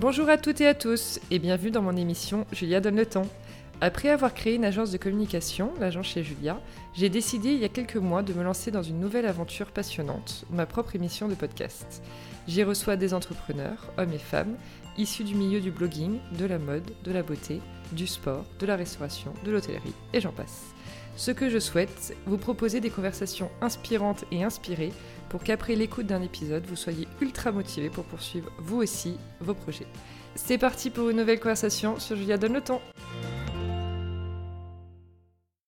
Bonjour à toutes et à tous et bienvenue dans mon émission Julia donne le temps. Après avoir créé une agence de communication, l'agence chez Julia, j'ai décidé il y a quelques mois de me lancer dans une nouvelle aventure passionnante, ma propre émission de podcast. J'y reçois des entrepreneurs, hommes et femmes, issus du milieu du blogging, de la mode, de la beauté, du sport, de la restauration, de l'hôtellerie, et j'en passe. Ce que je souhaite, vous proposer des conversations inspirantes et inspirées pour qu'après l'écoute d'un épisode, vous soyez ultra motivé pour poursuivre vous aussi vos projets. C'est parti pour une nouvelle conversation sur Julia Donne le temps.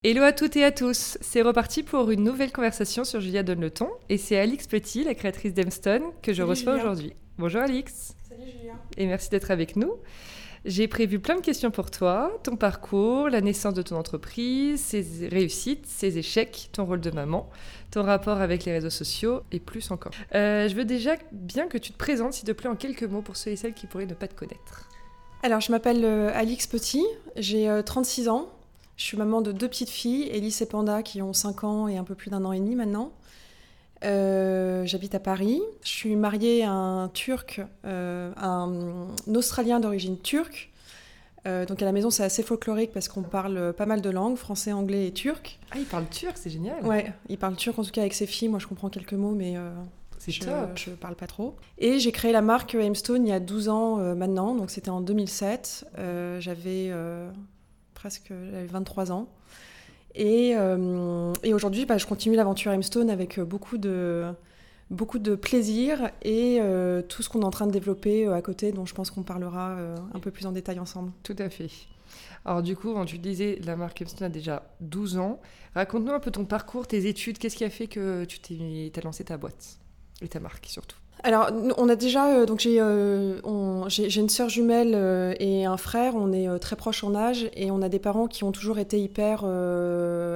Hello à toutes et à tous, c'est reparti pour une nouvelle conversation sur Julia Donne le ton et c'est Alix Petit, la créatrice d'Emstone, que je reçois aujourd'hui. Bonjour Alix. Salut Julia. Et merci d'être avec nous. J'ai prévu plein de questions pour toi, ton parcours, la naissance de ton entreprise, ses réussites, ses échecs, ton rôle de maman, ton rapport avec les réseaux sociaux et plus encore. Euh, je veux déjà bien que tu te présentes, s'il te plaît, en quelques mots pour ceux et celles qui pourraient ne pas te connaître. Alors, je m'appelle euh, Alix Petit, j'ai 36 ans, je suis maman de deux petites filles, Elise et Panda, qui ont 5 ans et un peu plus d'un an et demi maintenant. Euh, J'habite à Paris. Je suis mariée à un Turc, euh, un Australien d'origine turque. Euh, donc à la maison, c'est assez folklorique parce qu'on parle pas mal de langues, français, anglais et turc. Ah, il parle turc, c'est génial. Ouais, il parle turc en tout cas avec ses filles. Moi, je comprends quelques mots, mais c'est je, top. je parle pas trop. Et j'ai créé la marque Aimstone il y a 12 ans maintenant, donc c'était en 2007. Euh, j'avais presque j'avais 23 ans. Et, euh, et aujourd'hui, bah, je continue l'aventure Aimstone avec euh, beaucoup de, plaisir et euh, tout ce qu'on est en train de développer à côté, dont je pense qu'on parlera un peu plus en détail ensemble. Tout à fait. Alors du coup, tu disais, la marque Epstein a déjà 12 ans. Raconte-nous un peu ton parcours, tes études, qu'est-ce qui a fait que tu t'es as lancé ta boîte et ta marque surtout? Alors, on a déjà, euh, donc j'ai euh, j'ai une sœur jumelle euh, et un frère, on est très proches en âge et on a des parents qui ont toujours été hyper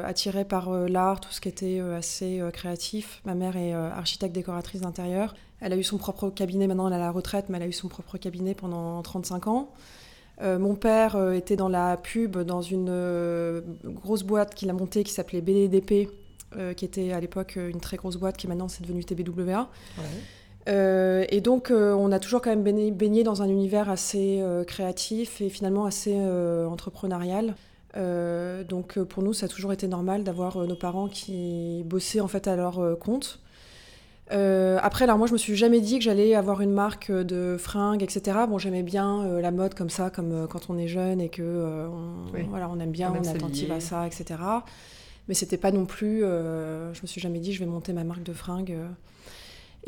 attirés par l'art, tout ce qui était assez créatif. Ma mère est architecte décoratrice d'intérieur. Elle a eu son propre cabinet, maintenant elle est à la retraite, mais elle a eu son propre cabinet pendant 35 ans. Mon père était dans la pub dans une grosse boîte qu'il a montée qui s'appelait BDDP, qui était à l'époque une très grosse boîte qui maintenant c'est devenu TBWA. Euh, et donc, euh, on a toujours quand même baigné, baigné dans un univers assez euh, créatif et finalement assez entrepreneurial. Donc, pour nous, ça a toujours été normal d'avoir nos parents qui bossaient en fait à leur compte. Après, alors moi, je me suis jamais dit que j'allais avoir une marque de fringues, etc. Bon, j'aimais bien la mode comme ça, comme quand on est jeune et que on, Oui. voilà, on aime bien, On est attentive s'habiller. à ça, etc. Mais c'était pas non plus. je me suis jamais dit je vais monter ma marque de fringues.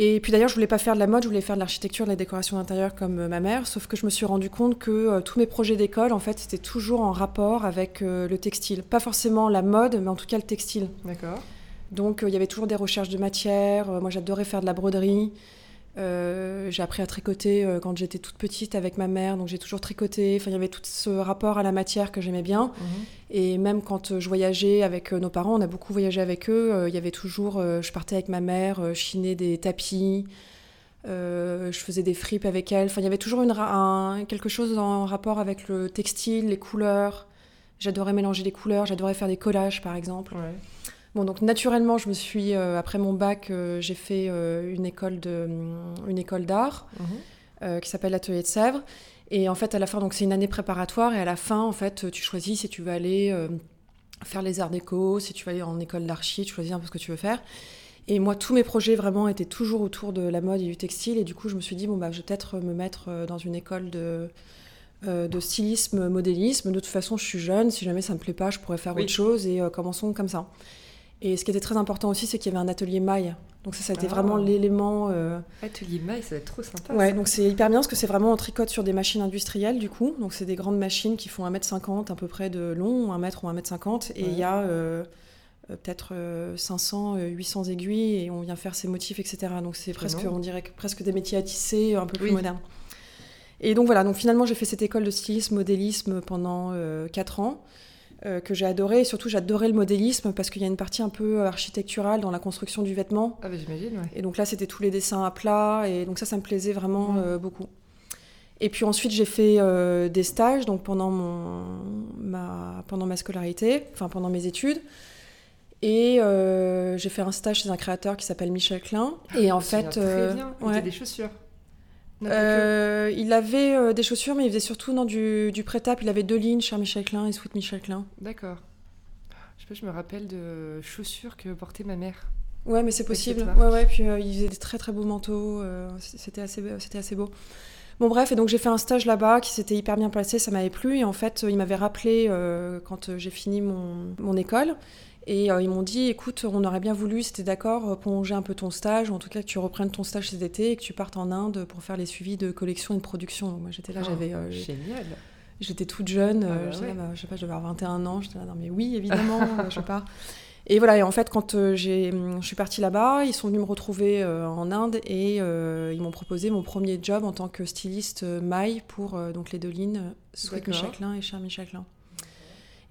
Et puis d'ailleurs, je voulais pas faire de la mode, je voulais faire de l'architecture, de la décoration d'intérieur comme euh, ma mère. Sauf que je me suis rendu compte que euh, tous mes projets d'école, en fait, c'était toujours en rapport avec euh, le textile. Pas forcément la mode, mais en tout cas le textile. D'accord. Donc il y avait toujours des recherches de matière. Euh, moi, j'adorais faire de la broderie. Euh, j'ai appris à tricoter euh, quand j'étais toute petite avec ma mère, donc j'ai toujours tricoté. Enfin, il y avait tout ce rapport à la matière que j'aimais bien. Et même quand euh, je voyageais avec nos parents, on a beaucoup voyagé avec eux, euh, il y avait toujours, je partais avec ma mère, chiner des tapis, je faisais des fripes avec elle. Enfin, il y avait toujours une, ra- un- quelque chose en rapport avec le textile, les couleurs. J'adorais mélanger les couleurs, j'adorais faire des collages par exemple. Ouais. Bon, donc naturellement, je me suis, euh, après mon bac, euh, j'ai fait euh, une école de, hum, une école d'art Mhm. qui s'appelle l'Atelier de Sèvres. Et en fait, à la fin, donc c'est une année préparatoire. Et à la fin, en fait, tu choisis si tu veux aller faire les arts déco, si tu veux aller en école d'archi, tu choisis un peu ce que tu veux faire. Et moi, tous mes projets vraiment étaient toujours autour de la mode et du textile. Et du coup, je me suis dit, bon, bah, je vais peut-être me mettre dans une école de, euh, de stylisme, modélisme. De toute façon, je suis jeune. Si jamais ça me plaît pas, je pourrais faire Oui. autre chose. Et euh, commençons comme ça. Et ce qui était très important aussi, c'est qu'il y avait un atelier maille. Donc ça, ça a été Ah. vraiment l'élément... euh, Atelier maille, ça va être trop sympa. Ouais, ça. donc c'est hyper bien parce que c'est vraiment on tricote sur des machines industrielles du coup. Donc c'est des grandes machines qui font 1m50 à peu près de long, 1 mètre ou 1m50. Et il Ouais. y a euh, euh, peut-être euh, 500, euh, 800 aiguilles et on vient faire ces motifs, etc. Donc c'est presque, on dirait que presque des métiers à tisser, un peu plus Oui. modernes. Et donc voilà, donc finalement j'ai fait cette école de stylisme, modélisme pendant 4 ans. Euh, que j'ai adoré et surtout j'adorais le modélisme parce qu'il y a une partie un peu architecturale dans la construction du vêtement Ah bah j'imagine, ouais. et donc là, c'était tous les dessins à plat. Et donc ça, ça me plaisait vraiment euh, beaucoup. Et puis ensuite, j'ai fait euh, des stages donc pendant, mon, ma, pendant ma scolarité, enfin pendant mes études. Et euh, j'ai fait un stage chez un créateur qui s'appelle Michel Klein. Et en fait, Très euh, bien. ouais. C'était des chaussures. Euh, il avait euh, des chaussures, mais il faisait surtout dans du, du prêt-à-porter. Il avait deux lignes, Cher Michel Klein et Sweet Michel Klein. D'accord. Je sais pas, je me rappelle de chaussures que portait ma mère. Ouais, mais c'est possible. Ouais, ouais. Puis euh, il faisait des très très beaux manteaux. euh, c'était assez, c'était assez beau. Bon bref, et donc j'ai fait un stage là-bas qui s'était hyper bien passé, ça m'avait plu. Et en fait, il m'avait rappelé quand j'ai fini mon, mon école. Et euh, ils m'ont dit, écoute, on aurait bien voulu, c'était d'accord, euh, prolonger un peu ton stage, ou en tout cas que tu reprennes ton stage cet été et que tu partes en Inde pour faire les suivis de collection et de production. Donc moi j'étais là, Oh, j'avais, euh, Génial. J'étais toute jeune, Ah bah là, bah, je sais pas, je devais avoir 21 ans, j'étais là, non mais oui, évidemment, je pars. Et voilà, et en fait, quand j'ai, je suis partie là-bas, ils sont venus me retrouver euh, en Inde et euh, ils m'ont proposé mon premier job en tant que styliste euh, maille pour donc les deux lignes, Sweet Klein et Cher Michel Klein.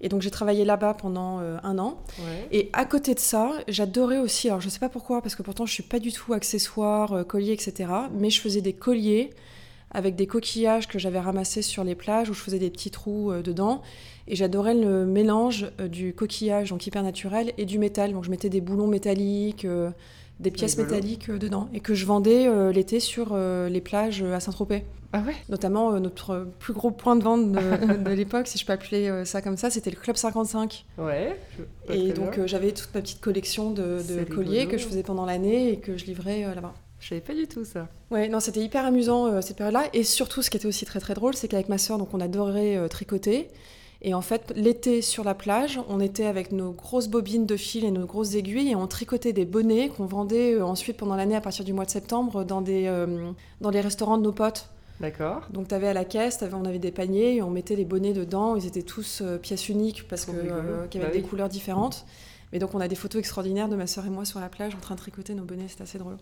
Et donc j'ai travaillé là-bas pendant euh, un an. Ouais. Et à côté de ça, j'adorais aussi, alors je sais pas pourquoi, parce que pourtant je suis pas du tout accessoire, euh, collier, etc. Mais je faisais des colliers avec des coquillages que j'avais ramassés sur les plages où je faisais des petits trous euh, dedans. Et j'adorais le mélange du coquillage, donc hyper naturel, et du métal. Donc je mettais des boulons métalliques, des pièces rigolo. métalliques euh, dedans. Et que je vendais euh, l'été sur euh, les plages à Saint-Tropez. Ah ouais? Notamment notre plus gros point de vente de, de l'époque, si je peux appeler ça comme ça, c'était le Club 55. Ouais. je- Et donc j'avais toute ma petite collection de, colliers rigolo. que je faisais pendant l'année et que je livrais là-bas. Je savais pas du tout ça. Ouais, non, c'était hyper amusant euh, cette période-là. Et surtout, ce qui était aussi très très drôle, c'est qu'avec ma sœur, donc on adorait euh, tricoter. Et en fait, l'été sur la plage, on était avec nos grosses bobines de fil et nos grosses aiguilles et on tricotait des bonnets qu'on vendait euh, ensuite pendant l'année à partir du mois de septembre dans, des, euh, dans les restaurants de nos potes. D'accord. Donc tu avais à la caisse, on avait des paniers et on mettait les bonnets dedans. Ils étaient tous euh, pièces uniques parce que euh, qu'il y avait Bah des oui. couleurs différentes. Mais donc on a des photos extraordinaires de ma sœur et moi sur la plage en train de tricoter nos bonnets, c'était assez drôle.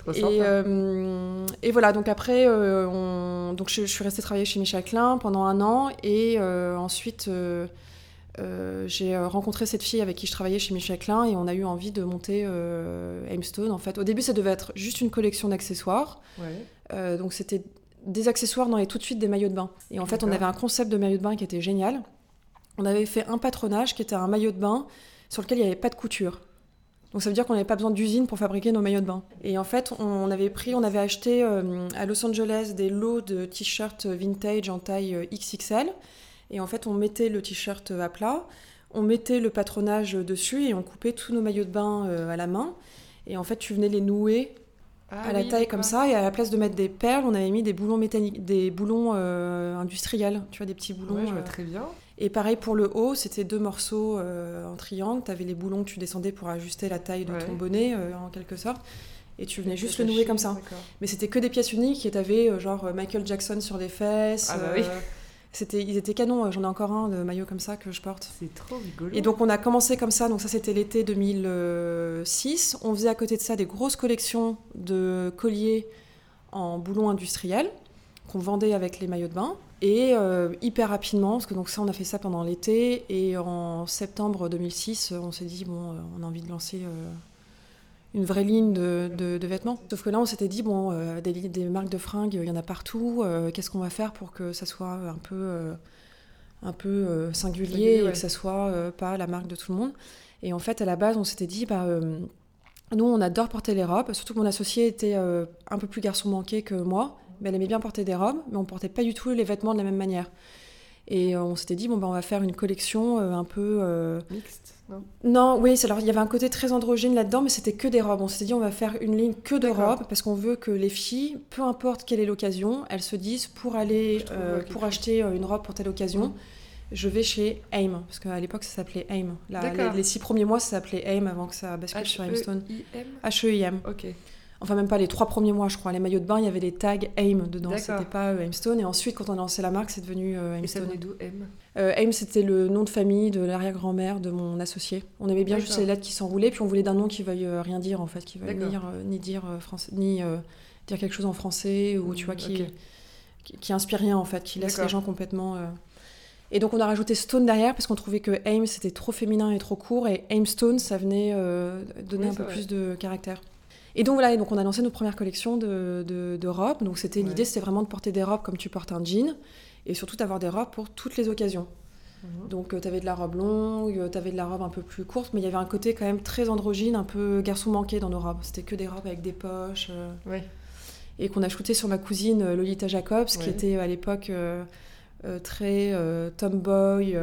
Trop Et, sympa. euh, et voilà, donc après, euh, on- donc je, je suis restée travailler chez Michel Klein pendant un an et euh, ensuite j'ai rencontré cette fille avec qui je travaillais chez Michel Klein et on a eu envie de monter Aimstone. En fait, au début, ça devait être juste une collection d'accessoires. Ouais. Donc c'était des accessoires dans les tout de suite des maillots de bain. Et en fait, on avait un concept de maillot de bain qui était génial. On avait fait un patronage qui était un maillot de bain sur lequel il n'y avait pas de couture. Donc ça veut dire qu'on n'avait pas besoin d'usine pour fabriquer nos maillots de bain. Et en fait, on avait pris, on avait acheté euh, à Los Angeles des lots de t-shirts vintage en taille euh, XXL. Et en fait, on mettait le t-shirt à plat, on mettait le patronage dessus et on coupait tous nos maillots de bain euh, à la main. Et en fait, tu venais les nouer Ah à la oui, taille comme ça et à la place de mettre des perles on avait mis des boulons métalliques des boulons euh, industriels tu vois des petits boulons Ouais, je vois euh. très bien. Et pareil pour le haut c'était deux morceaux euh, en triangle tu avais les boulons que tu descendais pour ajuster la taille de Ouais. ton bonnet euh, en quelque sorte et tu venais juste le nouer comme ça mais c'était que des pièces uniques et t'avais euh, genre Michael Jackson sur les fesses Ah bah oui. c'était ils étaient canons j'en ai encore un de maillot comme ça que je porte C'est trop rigolo. et donc on a commencé comme ça, donc ça c'était l'été 2006. On faisait à côté de ça des grosses collections de colliers en boulons industriels qu'on vendait avec les maillots de bain. Et euh, hyper rapidement, parce que donc ça on a fait ça pendant l'été, et en septembre 2006 on s'est dit bon euh, on a envie de lancer euh, une vraie ligne de, de- de vêtements. Sauf que là on s'était dit bon euh, des, des marques de fringues il y en a partout, euh, qu'est-ce qu'on va faire pour que ça soit un peu... euh, un peu euh, singulier et que ça soit euh, pas la marque de tout le monde? Et en fait, à la base, on s'était dit, bah, euh, nous, on adore porter les robes, surtout que mon associé était euh, un peu plus garçon manqué que moi, elle aimait bien porter des robes, mais on portait pas du tout les vêtements de la même manière. Et euh, on s'était dit, bon, bah, on va faire une collection euh, un peu... euh, Mixte, non? Non, oui, alors il y avait un côté très androgyne là-dedans, mais c'était que des robes. On s'était dit, on va faire une ligne que de robes, parce qu'on veut que les filles, peu importe quelle est l'occasion, elles se disent, pour aller, euh, pour acheter une robe pour telle occasion, Mhm. je vais chez AIM, parce qu'à l'époque ça s'appelait AIM. D'accord. les, les six premiers mois ça s'appelait AIM avant que ça bascule sur Aimstone. H-E-I-M H-E-I-M. Ok. Enfin, même pas les trois premiers mois, je crois. Les maillots de bain, il y avait les tags AIM dedans. C'était pas euh, Aimstone. Et ensuite, quand on a lancé la marque, c'est devenu euh, Et ça Aimstone. d'où M Euh, AIM, c'était le nom de famille de l'arrière-grand-mère de mon associé. On aimait bien juste les lettres qui s'enroulaient, puis on voulait d'un nom qui veuille rien dire, en fait, qui veuille dire, ni dire français, ni dire quelque chose en français, ou tu vois, qui, qui, qui inspire rien, en fait, qui laisse les gens complètement. euh. Et donc, on a rajouté Stone derrière, parce qu'on trouvait que AIM, c'était trop féminin et trop court, et Aimstone, ça venait euh, donner Oui, un peu vrai. plus de caractère. Et donc voilà, et donc on a lancé notre première collection de, de, de robes. Donc c'était Ouais. l'idée, c'était vraiment de porter des robes comme tu portes un jean, et surtout d'avoir des robes pour toutes les occasions. Mhm. Donc tu avais de la robe longue, tu avais de la robe un peu plus courte, mais il y avait un côté quand même très androgyne, un peu garçon manqué dans nos robes. C'était que des robes avec des poches. euh. Ouais. et qu'on a shooté sur ma cousine Lolita Jacobs, qui était à l'époque euh, euh, très euh, tomboy.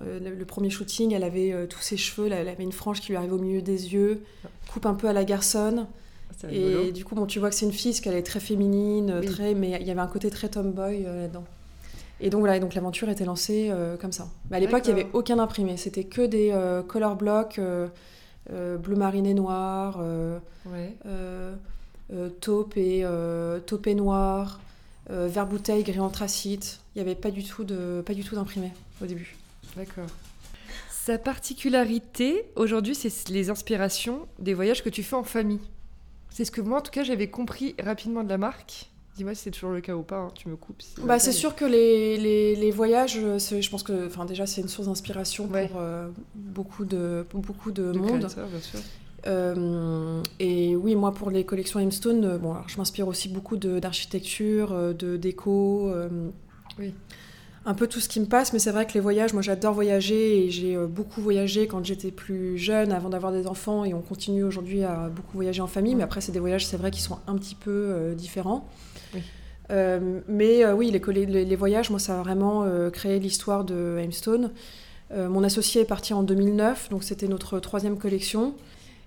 Euh, le, le premier shooting, elle avait euh, tous ses cheveux, là, elle avait une frange qui lui arrivait au milieu des yeux, coupe un peu à la garçonne. Rigolo. Et du coup, bon, tu vois que c'est une fille, qu'elle est très féminine, Oui. très, mais il y avait un côté très tomboy euh, là-dedans. Et donc voilà, et donc l'aventure était lancée euh, comme ça. Mais à l'époque, il n'y avait aucun imprimé. C'était que des euh, color blocks, bleu mariné noir, Ouais. taupe et taupe et noir, vert bouteille gris anthracite. Il n'y avait pas du tout de pas du tout d'imprimé au début. D'accord. Sa particularité aujourd'hui, c'est les inspirations des voyages que tu fais en famille. C'est ce que moi, en tout cas, j'avais compris rapidement de la marque. Dis-moi si c'est toujours le cas ou pas, hein, tu me coupes. si Bah, c'est sûr que les, les, les voyages, je pense que déjà c'est une source d'inspiration Ouais. pour euh, beaucoup de, pour beaucoup de, de monde. créateurs, bien sûr. Euh, et oui, moi pour les collections Hemstone, euh, bon, alors, je m'inspire aussi beaucoup d'architecture, de déco. euh, Oui. Un peu tout ce qui me passe, mais c'est vrai que les voyages, moi j'adore voyager et j'ai euh, beaucoup voyagé quand j'étais plus jeune, avant d'avoir des enfants, et on continue aujourd'hui à beaucoup voyager en famille, mais après c'est des voyages, c'est vrai, qui sont un petit peu euh, différents. Oui. Euh, mais euh, oui, les, colla- les, les voyages, moi ça a vraiment créé l'histoire de Hemstone. Euh, mon associé est parti en 2009, donc c'était notre troisième collection.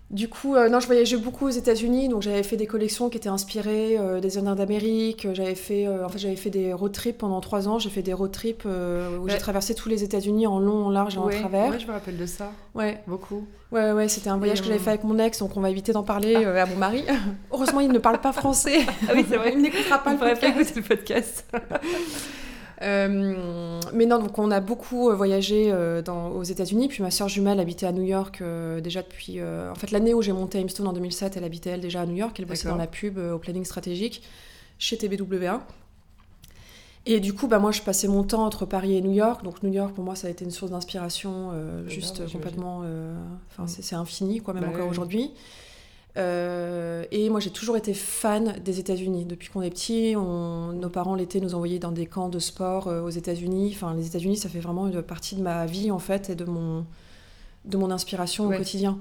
Du coup, euh, non, je voyageais beaucoup aux États-Unis, donc j'avais fait des collections qui étaient inspirées euh, des Indiens d'Amérique. J'avais fait, euh, en fait, j'avais fait des road trips pendant trois ans. J'ai fait des road trips euh, où Ouais. j'ai traversé tous les États-Unis en long, en large et en travers. ouais, je me rappelle de ça, Ouais, beaucoup. ouais, ouais, c'était un voyage Et, que j'avais euh, fait avec mon ex, donc on va éviter d'en parler euh, à mon mari. Heureusement, il ne parle pas français. Ah oui, c'est vrai. il n'écoutera pas On le pas écouter le podcast. Euh, mais non, donc on a beaucoup euh, voyagé euh, dans, aux États-Unis. Puis ma sœur jumelle habitait à New York déjà depuis. en fait, l'année où j'ai monté Hemstone en 2007, elle habitait elle déjà à New York. Elle bossait dans la pub au planning stratégique chez TBWA. Et du coup, bah, moi, je passais mon temps entre Paris et New York. Donc, New York, pour moi, ça a été une source d'inspiration euh, juste complètement. Enfin, Mm. c'est c'est infini, quoi, même Bah encore oui. aujourd'hui. Euh, et moi, j'ai toujours été fan des États-Unis. Depuis qu'on est petit, on- nos parents l'été nous envoyaient dans des camps de sport euh, aux États-Unis. Enfin, les États-Unis, ça fait vraiment une partie de ma vie en fait et de mon de mon inspiration Ouais. au quotidien.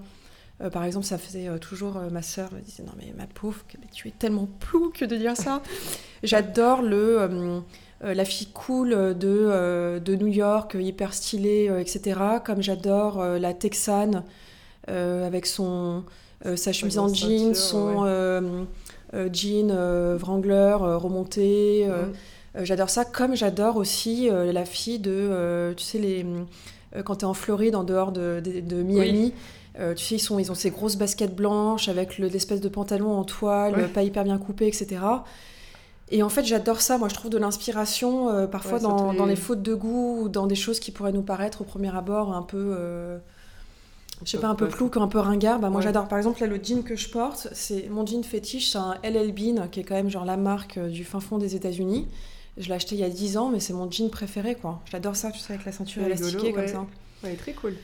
Euh, par exemple, ça faisait toujours ma sœur me disait non mais ma pauvre, que- tu es tellement plouc de dire ça. J'adore le la fille cool de, de New York, hyper stylée, etc. Comme j'adore la Texane avec son sa chemise en jean, son ouais. euh, euh, jean euh, Wrangler euh, remonté. euh, Mm. euh, j'adore ça, comme j'adore aussi euh, la fille de, euh, tu sais, les, euh, quand tu es en Floride, en dehors de, de- de Miami, euh, tu sais, ils, sont, ils ont ces grosses baskets blanches avec le- l'espèce de pantalon en toile, Ouais. pas hyper bien coupé, etc. Et en fait, j'adore ça. Moi, je trouve de l'inspiration euh, parfois Ouais, dans, les fautes de goût ou dans des choses qui pourraient nous paraître au premier abord un peu. euh, je sais pas, un peu plouc, un peu ringard. Bah, moi, Ouais. j'adore. Par exemple, là, le jean que je porte, c'est mon jean fétiche, c'est un LL Bean, qui est quand même genre la marque euh, du fin fond des États-Unis. Je l'ai acheté il y a 10 ans, mais c'est mon jean préféré, quoi. J'adore ça, tu sais, avec la ceinture rigolo, élastiquée ouais. comme ça. Ouais, très cool.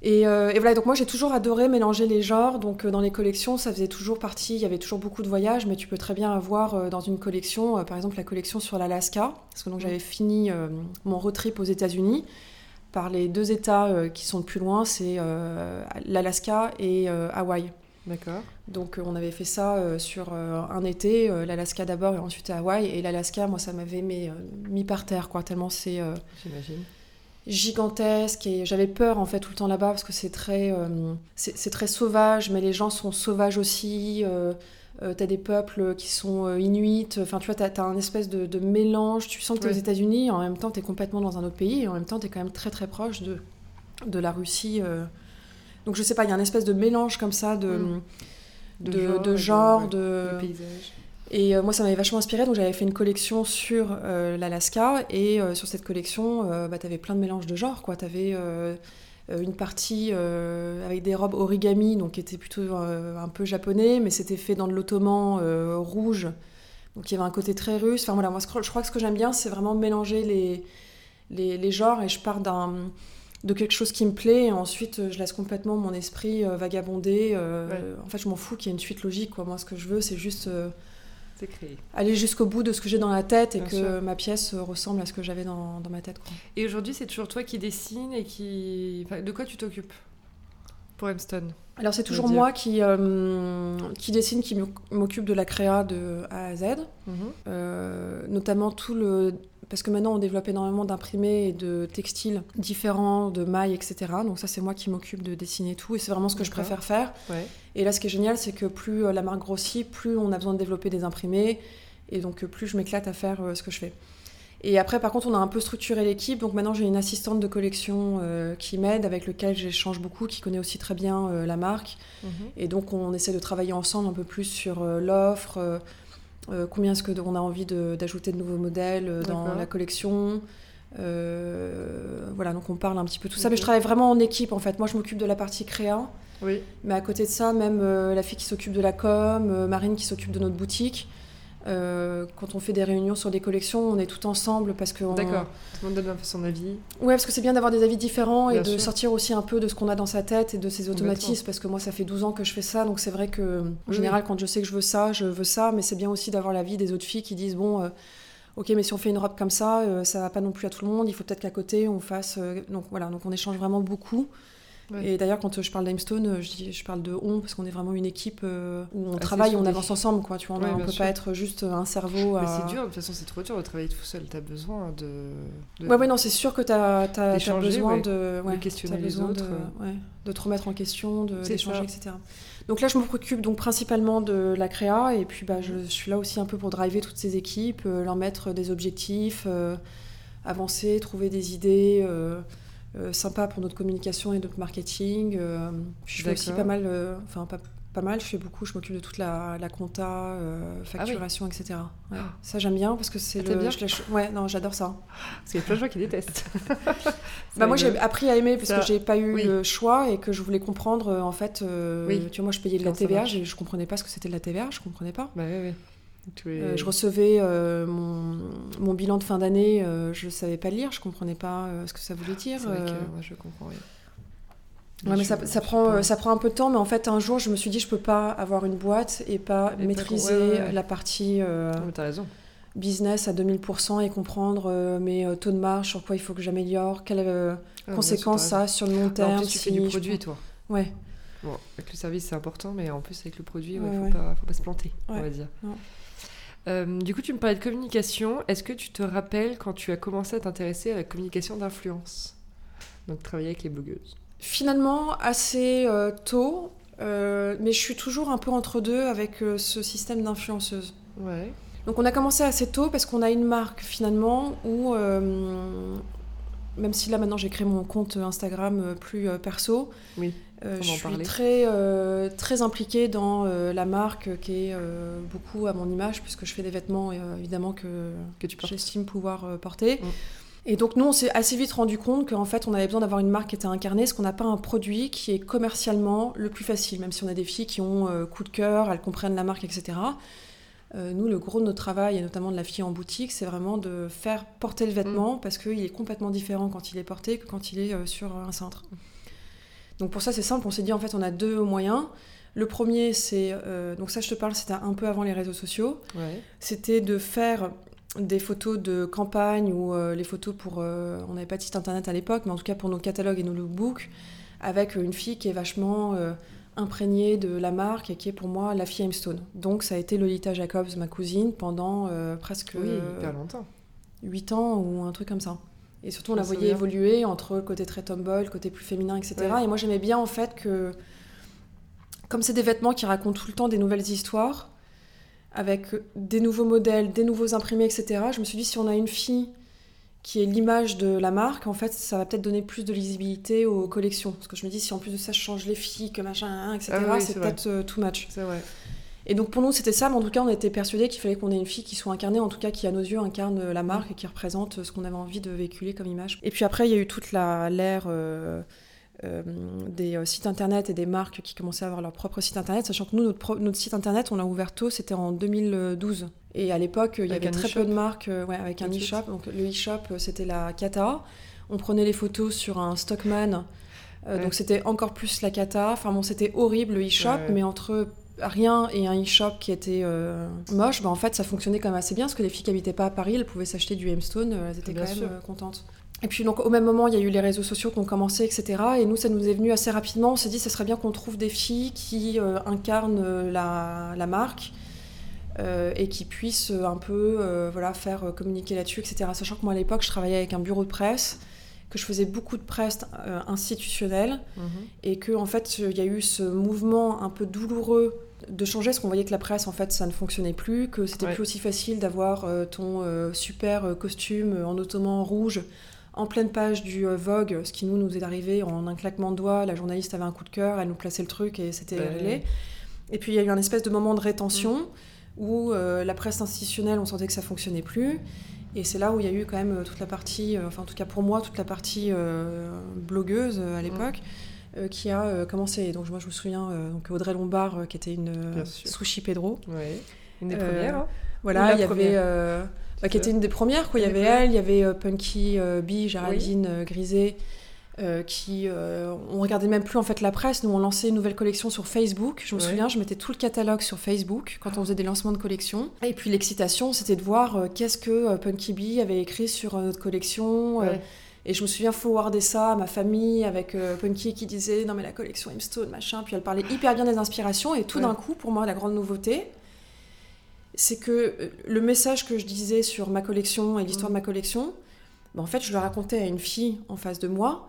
Et, euh, et voilà, donc moi j'ai toujours adoré mélanger les genres. Donc euh, dans les collections, ça faisait toujours partie, il y avait toujours beaucoup de voyages, mais tu peux très bien avoir euh, dans une collection, par exemple la collection sur l'Alaska, parce que donc j'avais fini mon road trip aux États-Unis par les deux États euh, qui sont le plus loin, c'est euh, l'Alaska et euh, Hawaï. D'accord. Donc on avait fait ça sur un été, l'Alaska d'abord et ensuite Hawaï. Et l'Alaska, moi ça m'avait mis, mis par terre, quoi, tellement c'est J'imagine. gigantesque et j'avais peur en fait tout le temps là-bas parce que c'est très euh, c'est c'est très sauvage mais les gens sont sauvages aussi euh, euh, t'as des peuples qui sont euh, inuits enfin tu vois t'as as un espèce de, de mélange tu sens que t'es Ouais. aux États-Unis en même temps t'es complètement dans un autre pays et en même temps t'es quand même très très proche de de la Russie euh. donc je sais pas il y a un espèce de mélange comme ça de Mm. de, genre, de genre paysage. et euh, moi, ça m'avait vachement inspiré. Donc, j'avais fait une collection sur euh, l'Alaska. Et euh, sur cette collection, euh, bah, tu avais plein de mélanges de genres. Tu avais une partie euh, avec des robes origami, donc qui était plutôt euh, un peu japonais, mais c'était fait dans de l'ottoman euh, rouge. Donc, il y avait un côté très russe. Enfin, voilà, moi, je crois que ce que j'aime bien, c'est vraiment mélanger les, les, les genres. Et je pars d'un de quelque chose qui me plaît et ensuite euh, je laisse complètement mon esprit euh, vagabonder euh, Ouais. en fait je m'en fous qu'il y ait une suite logique quoi. moi ce que je veux c'est juste euh, C'est créé. aller jusqu'au bout de ce que j'ai dans la tête et Bien que sûr. ma pièce euh, ressemble à ce que j'avais dans, dans ma tête. Quoi. Et aujourd'hui, c'est toujours toi qui dessines et qui. Enfin, de quoi tu t'occupes pour Hemstone Alors c'est toujours moi qui, euh, qui dessine, qui m'occupe de la créa de A à Z, Mhm. Euh, notamment tout le... Parce que maintenant on développe énormément d'imprimés et de textiles différents, de mailles, etc. Donc ça c'est moi qui m'occupe de dessiner tout et c'est vraiment ce que je préfère faire. Ouais. Et là ce qui est génial c'est que plus euh, la marque grossit, plus on a besoin de développer des imprimés et donc plus je m'éclate à faire ce que je fais. Et après par contre on a un peu structuré l'équipe, donc maintenant j'ai une assistante de collection euh, qui m'aide, avec lequel j'échange beaucoup, qui connaît aussi très bien euh, la marque. Mhm. Et donc, on essaie de travailler ensemble un peu plus sur euh, l'offre, combien est-ce qu'on a envie d'ajouter de, nouveaux modèles dans la collection. Voilà, donc on parle un petit peu tout ça. Mais je travaille vraiment en équipe en fait. Moi, je m'occupe de la partie créa. Oui. Mais à côté de ça, même la fille qui s'occupe de la com, Marine qui s'occupe de notre boutique. Euh, quand on fait des réunions sur des collections, on est tout ensemble parce que on- D'accord. Tout le monde donne son avis. Ouais, parce que c'est bien d'avoir des avis différents et de sortir aussi un peu de ce qu'on a dans sa tête et de ses automatismes. Parce que moi, ça fait 12 ans que je fais ça, donc c'est vrai que en Oui, général, quand je sais que je veux ça, je veux ça, mais c'est bien aussi d'avoir l'avis des autres filles qui disent bon. euh, Ok, mais si on fait une robe comme ça, euh, ça va pas non plus à tout le monde. Il faut peut-être qu'à côté on fasse. donc voilà, donc on échange vraiment beaucoup. Ouais. Et d'ailleurs, quand euh, je parle d'Aimstone, euh, je, je parle de on parce qu'on est vraiment une équipe euh, où on Assez travaille, on avance ensemble, quoi. Tu vois, on, Ouais, on bien peut sûr. pas être juste un cerveau. À... C'est dur, de toute façon, c'est trop dur de travailler tout seul. T'as besoin de. de- Ouais, ouais, non, c'est sûr que tu as, besoin de, questionner les autres, De, te remettre en question, d'échanger, etc. Donc là, je me préoccupe donc principalement de la créa et puis bah, je, je suis là aussi un peu pour driver toutes ces équipes, euh, leur mettre des objectifs, euh, avancer, trouver des idées euh, euh, sympas pour notre communication et notre marketing. euh, je fais aussi pas mal, euh, enfin pas, pas mal, je fais beaucoup, je m'occupe de toute la, la compta, euh, facturation, etc. Ouais. Ah. Ça, j'aime bien parce que c'est Ah, le. bien je Ouais, non, j'adore ça. Parce qu'il y a plein de gens qui détestent. Bah moi j'ai appris à aimer parce Ça- que j'ai pas eu oui. le choix et que je voulais comprendre en fait euh, Oui. tu vois moi je payais de la TVA je, je comprenais pas ce que c'était de la TVA je comprenais pas Bah oui, oui. Es- Euh, je recevais euh, mon, mon bilan de fin d'année euh, je savais pas lire je comprenais pas ce que ça voulait dire vrai que moi je comprends rien. Ouais, mais je- ça, prend, pas- ça prend un peu de temps, mais en fait, un jour, je me suis dit, je peux pas avoir une boîte et pas Et maîtriser ouais, ouais, la partie Non, t'as raison. business à 2000% et comprendre mes taux de marge, sur quoi il faut que j'améliore, quelles Ah, conséquences ça a sur le long terme. En plus, tu fais si du produit, prends- toi. Ouais. Bon, avec le service, c'est important, mais en plus, avec le produit, ouais, Ouais, faut, ouais. Pas, faut pas se planter, on va dire. non. Euh, du coup, tu me parlais de communication. Est-ce que tu te rappelles quand tu as commencé à t'intéresser à la communication d'influence? Donc, travailler avec les blogueuses. Finalement, assez euh, tôt, euh, mais je suis toujours un peu entre deux avec ce système d'influenceuse. Ouais. Donc on a commencé assez tôt parce qu'on a une marque finalement où, même si là maintenant j'ai créé mon compte Instagram plus perso, Oui, je va en suis parler. très, euh, très impliquée dans euh, la marque euh, qui est euh, beaucoup à mon image puisque je fais des vêtements euh, évidemment que, Que j'estime pouvoir euh, porter. Mm. Et donc nous, on s'est assez vite rendu compte qu'en fait, on avait besoin d'avoir une marque qui était incarnée, parce qu'on n'a pas un produit qui est commercialement le plus facile, même si on a des filles qui ont euh, coup de cœur, elles comprennent la marque, etc. Euh, nous, le gros de notre travail, et notamment de la fille en boutique, c'est vraiment de faire porter le vêtement, parce qu'il est complètement différent quand il est porté que quand il est euh, sur un cintre. Donc pour ça, c'est simple, on s'est dit, en fait, on a deux moyens. Le premier, c'est, euh, donc ça je te parle, c'était un peu avant les réseaux sociaux Ouais. c'était de faire des photos de campagne ou euh, les photos pour. euh, on n'avait pas de site internet à l'époque, mais en tout cas pour nos catalogues et nos lookbooks, avec une fille qui est vachement imprégnée de la marque et qui est pour moi la fille Aimstone. Donc ça a été Lolita Jacobs, ma cousine, pendant presque Oui, hyper longtemps. 8 ans ou un truc comme ça. Et surtout, on la voyait évoluer entre le côté très tomboy, le côté plus féminin, etc. Ouais. Et moi, j'aimais bien en fait que, comme c'est des vêtements qui racontent tout le temps des nouvelles histoires, avec des nouveaux modèles, des nouveaux imprimés, etc., je me suis dit, si on a une fille qui est l'image de la marque, en fait, ça va peut-être donner plus de lisibilité aux collections. Parce que je me dis, si en plus de ça, je change les filles, que machin, etc., Ah oui, c'est peut-être euh, too much. C'est vrai. Et donc pour nous c'était ça, mais en tout cas on était persuadés qu'il fallait qu'on ait une fille qui soit incarnée, en tout cas qui à nos yeux incarne la marque et qui représente ce qu'on avait envie de véhiculer comme image. Et puis après il y a eu toute l'ère euh, euh, des euh, sites internet et des marques qui commençaient à avoir leur propre site internet, sachant que nous notre, pro- notre site internet on l'a ouvert tôt, c'était en 2012. Et à l'époque il y avait très peu de marques, euh, ouais, avec un e-shop. Donc le e-shop c'était la Kata. On prenait les photos sur un Stockman. Euh, Ouais. Donc c'était encore plus la cata. Enfin bon, c'était horrible le e-shop, ouais. mais entre rien et un e-shop qui était euh, moche, bah en fait ça fonctionnait quand même assez bien parce que les filles qui habitaient pas à Paris, elles pouvaient s'acheter du Hemstone, euh, elles étaient Bien quand même sûr. euh, contentes. Et puis donc au même moment, il y a eu les réseaux sociaux qui ont commencé, etc. Et nous, ça nous est venu assez rapidement. On s'est dit, ce serait bien qu'on trouve des filles qui euh, incarnent la, la marque euh, et qui puissent un peu voilà, faire communiquer là-dessus, etc. Sachant que moi, à l'époque, je travaillais avec un bureau de presse, que je faisais beaucoup de presse institutionnelle Mhm. et que en fait, il y a eu ce mouvement un peu douloureux de changer, parce qu'on voyait que la presse, en fait, ça ne fonctionnait plus, que c'était Ouais. plus aussi facile d'avoir euh, ton euh, super euh, costume en ottoman rouge en pleine page du euh, Vogue, ce qui nous nous est arrivé en un claquement de doigts. La journaliste avait un coup de cœur, elle nous plaçait le truc et c'était Ouais. réglé. Et puis il y a eu un espèce de moment de rétention où euh, la presse institutionnelle, on sentait que ça fonctionnait plus. Et c'est là où il y a eu quand même toute la partie, enfin en tout cas pour moi, toute la partie blogueuse à l'époque. Euh, qui a euh, commencé. Donc moi je me souviens euh, donc Audrey Lombard qui était une sushi Pedro. Ouais. Une des premières. hein. Voilà, il y première. avait bah, qui était une des premières quoi. Il y avait elle, il y avait Punky Bee, Géraldine Griset. euh, qui euh, on regardait même plus en fait la presse nous on lançait une nouvelle collection sur Facebook je me Ouais. souviens je mettais tout le catalogue sur Facebook quand on faisait des lancements de collection et puis l'excitation c'était de voir euh, qu'est-ce que Punky Bee avait écrit sur notre collection Ouais. Et je me souviens forwarder ça à ma famille avec euh, Punky qui disait non mais la collection Imstone machin. Puis elle parlait hyper bien des inspirations et tout Ouais. d'un coup pour moi la grande nouveauté c'est que euh, le message que je disais sur ma collection et l'histoire Mm. de ma collection, bah, en fait je le racontais à une fille en face de moi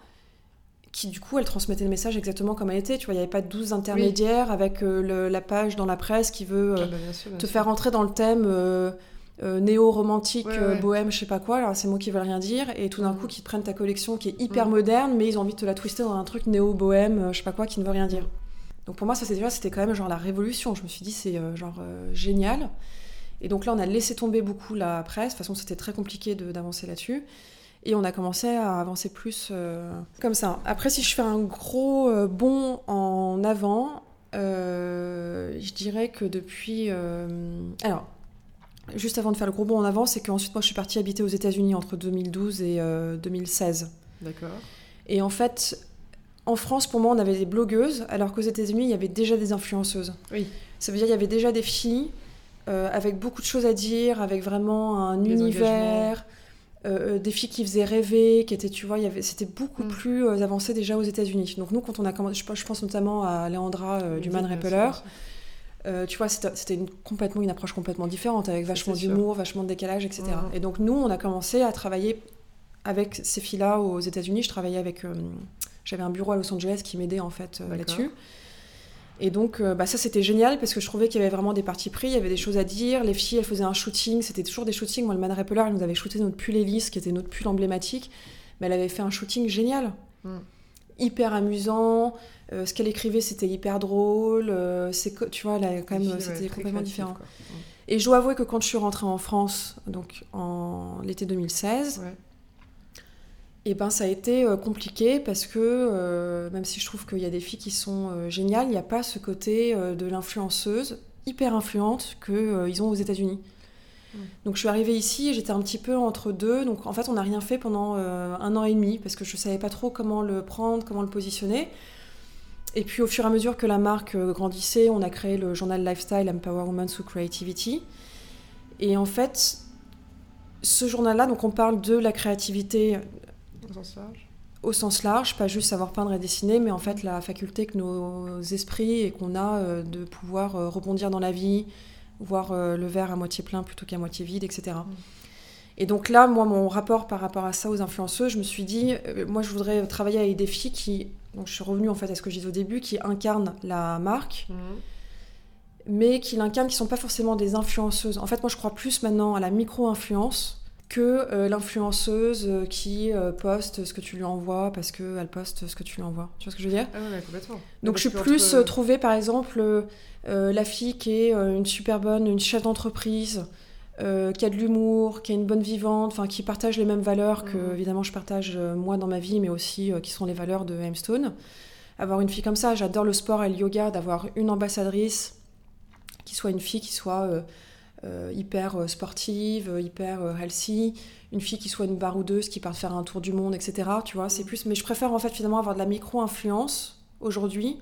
qui du coup elle transmettait le message exactement comme elle était. Tu vois il n'y avait pas de 12 intermédiaires avec euh, le- la page dans la presse qui veut euh, Ah bah, bien sûr, bien te sûr. faire entrer dans le thème euh, euh, néo-romantique, Ouais, euh, ouais. bohème, je sais pas quoi, alors c'est mots qui veulent rien dire, et tout d'un Mhm. coup qui te prennent ta collection qui est hyper Mhm. moderne, mais ils ont envie de te la twister dans un truc néo-bohème, euh, je sais pas quoi, qui ne veut rien dire. Donc pour moi, ça déjà, c'était quand même genre la révolution. Je me suis dit, c'est euh, genre euh, génial. Et donc là, on a laissé tomber beaucoup la presse. De toute façon, c'était très compliqué de- d'avancer là-dessus. Et on a commencé à avancer plus euh, comme ça. Après, si je fais un gros bond en avant, je dirais que depuis. alors, juste avant de faire le gros bond en avant, c'est qu'ensuite, moi, je suis partie habiter aux États-Unis entre 2012 et euh, 2016. D'accord. Et en fait, en France, pour moi, on avait des blogueuses, alors qu'aux États-Unis, il y avait déjà des influenceuses. Oui. Ça veut dire qu'il y avait déjà des filles euh, avec beaucoup de choses à dire, avec vraiment un Des univers, euh, euh, des filles qui faisaient rêver, qui étaient, tu vois, c'était beaucoup Mm. plus euh, avancé déjà aux États-Unis. Donc nous, quand on a commencé, je pense, notamment à Leandra euh, du Man euh, tu vois, c'était une, complètement une approche complètement différente, avec vachement d'humour, vachement de décalage, etc. Mhm. Et donc nous, on a commencé à travailler avec ces filles-là aux États-Unis. Je travaillais avec, euh, j'avais un bureau à Los Angeles qui m'aidait en fait euh, là-dessus. Et donc, bah, ça c'était génial parce que je trouvais qu'il y avait vraiment des parties pris, il y avait des choses à dire. Les filles, elles faisaient un shooting, c'était toujours des shootings. Moi, le Man Repeller, elle nous avait shooté notre pull hélice, qui était notre pull emblématique, mais elle avait fait un shooting génial, Mm. hyper amusant. Euh, ce qu'elle écrivait, c'était hyper drôle. euh, c'est tu vois, a quand même, ouais, c'était complètement différent. quoi. Et je dois avouer que quand je suis rentrée en France, donc en l'été 2016, Ouais. et ben ça a été euh, compliqué parce que euh, même si je trouve qu'il y a des filles qui sont géniales, il n'y a pas ce côté de l'influenceuse hyper influente qu'ils ont aux États-Unis. Donc je suis arrivée ici et j'étais un petit peu entre deux. Donc en fait on n'a rien fait pendant un an et demi parce que je savais pas trop comment le prendre, comment le positionner. Et puis au fur et à mesure que la marque euh, grandissait, on a créé le journal Lifestyle Empower Women Through Creativity. Et en fait, ce journal-là, donc on parle de la créativité Au sens large. au sens large, pas juste savoir peindre et dessiner, mais en fait la faculté que nos esprits et qu'on a euh, de pouvoir euh, rebondir dans la vie, voir le verre à moitié plein plutôt qu'à moitié vide, etc. Et donc là, moi, mon rapport par rapport à ça aux influenceuses, je me suis dit, euh, moi, je voudrais travailler avec des filles qui, donc je suis revenue en fait à ce que je disais au début, qui incarnent la marque, Mhm. mais qui l'incarnent, qui sont pas forcément des influenceuses. En fait, moi, je crois plus maintenant à la micro-influence que euh, l'influenceuse euh, qui euh, poste ce que tu lui envoies parce qu'elle poste ce que tu lui envoies. Tu vois ce que je veux dire? Ah ouais, complètement. Donc je suis plus entre- trouver par exemple euh, la fille qui est une super bonne, une chef d'entreprise, euh, qui a de l'humour, qui a une bonne vivante, enfin qui partage les mêmes valeurs que Mhm. évidemment je partage euh, moi dans ma vie, mais aussi euh, qui sont les valeurs de Hemstone. Avoir une fille comme ça, j'adore le sport et le yoga, d'avoir une ambassadrice qui soit une fille qui soit hyper sportive, hyper healthy, une fille qui soit une baroudeuse qui part faire un tour du monde, etc. Tu vois, c'est Mhm. plus. Mais je préfère en fait finalement avoir de la micro-influence aujourd'hui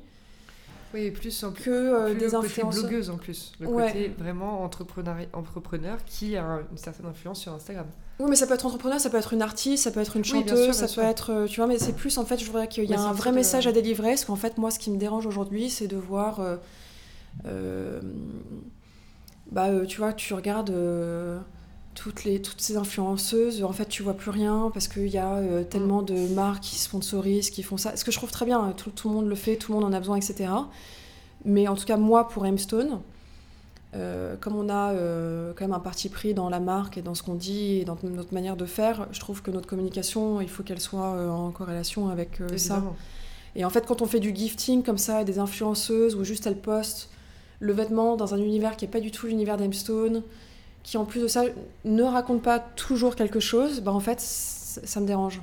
Oui, plus en que euh, plus des le côté influenceurs. blogueuse en plus. Le Ouais. côté vraiment entrepreneur, entrepreneur qui a un- une certaine influence sur Instagram. Oui, mais ça peut être entrepreneur, ça peut être une artiste, ça peut être une Oui, bien chanteuse, ça peut être. euh, Tu vois, mais c'est plus en fait, je voudrais qu'il y ait un vrai de- message à délivrer. Parce qu'en fait, moi, ce qui me dérange aujourd'hui, c'est de voir. euh, euh, bah, tu vois, tu regardes toutes, les, toutes ces influenceuses, en fait, tu vois plus rien parce qu'il y a euh, tellement de marques qui sponsorisent, qui font ça. Ce que je trouve très bien, tout, tout le monde le fait, tout le monde en a besoin, etc. Mais en tout cas, moi, pour Aimstone, euh, comme on a euh, quand même un parti pris dans la marque et dans ce qu'on dit et dans notre manière de faire, je trouve que notre communication, il faut qu'elle soit en corrélation avec ça. Et en fait, quand on fait du gifting comme ça, des influenceuses, où juste elles postent le vêtement dans un univers qui n'est pas du tout l'univers d'Aimstone, qui en plus de ça ne raconte pas toujours quelque chose, bah en fait, ça me dérange.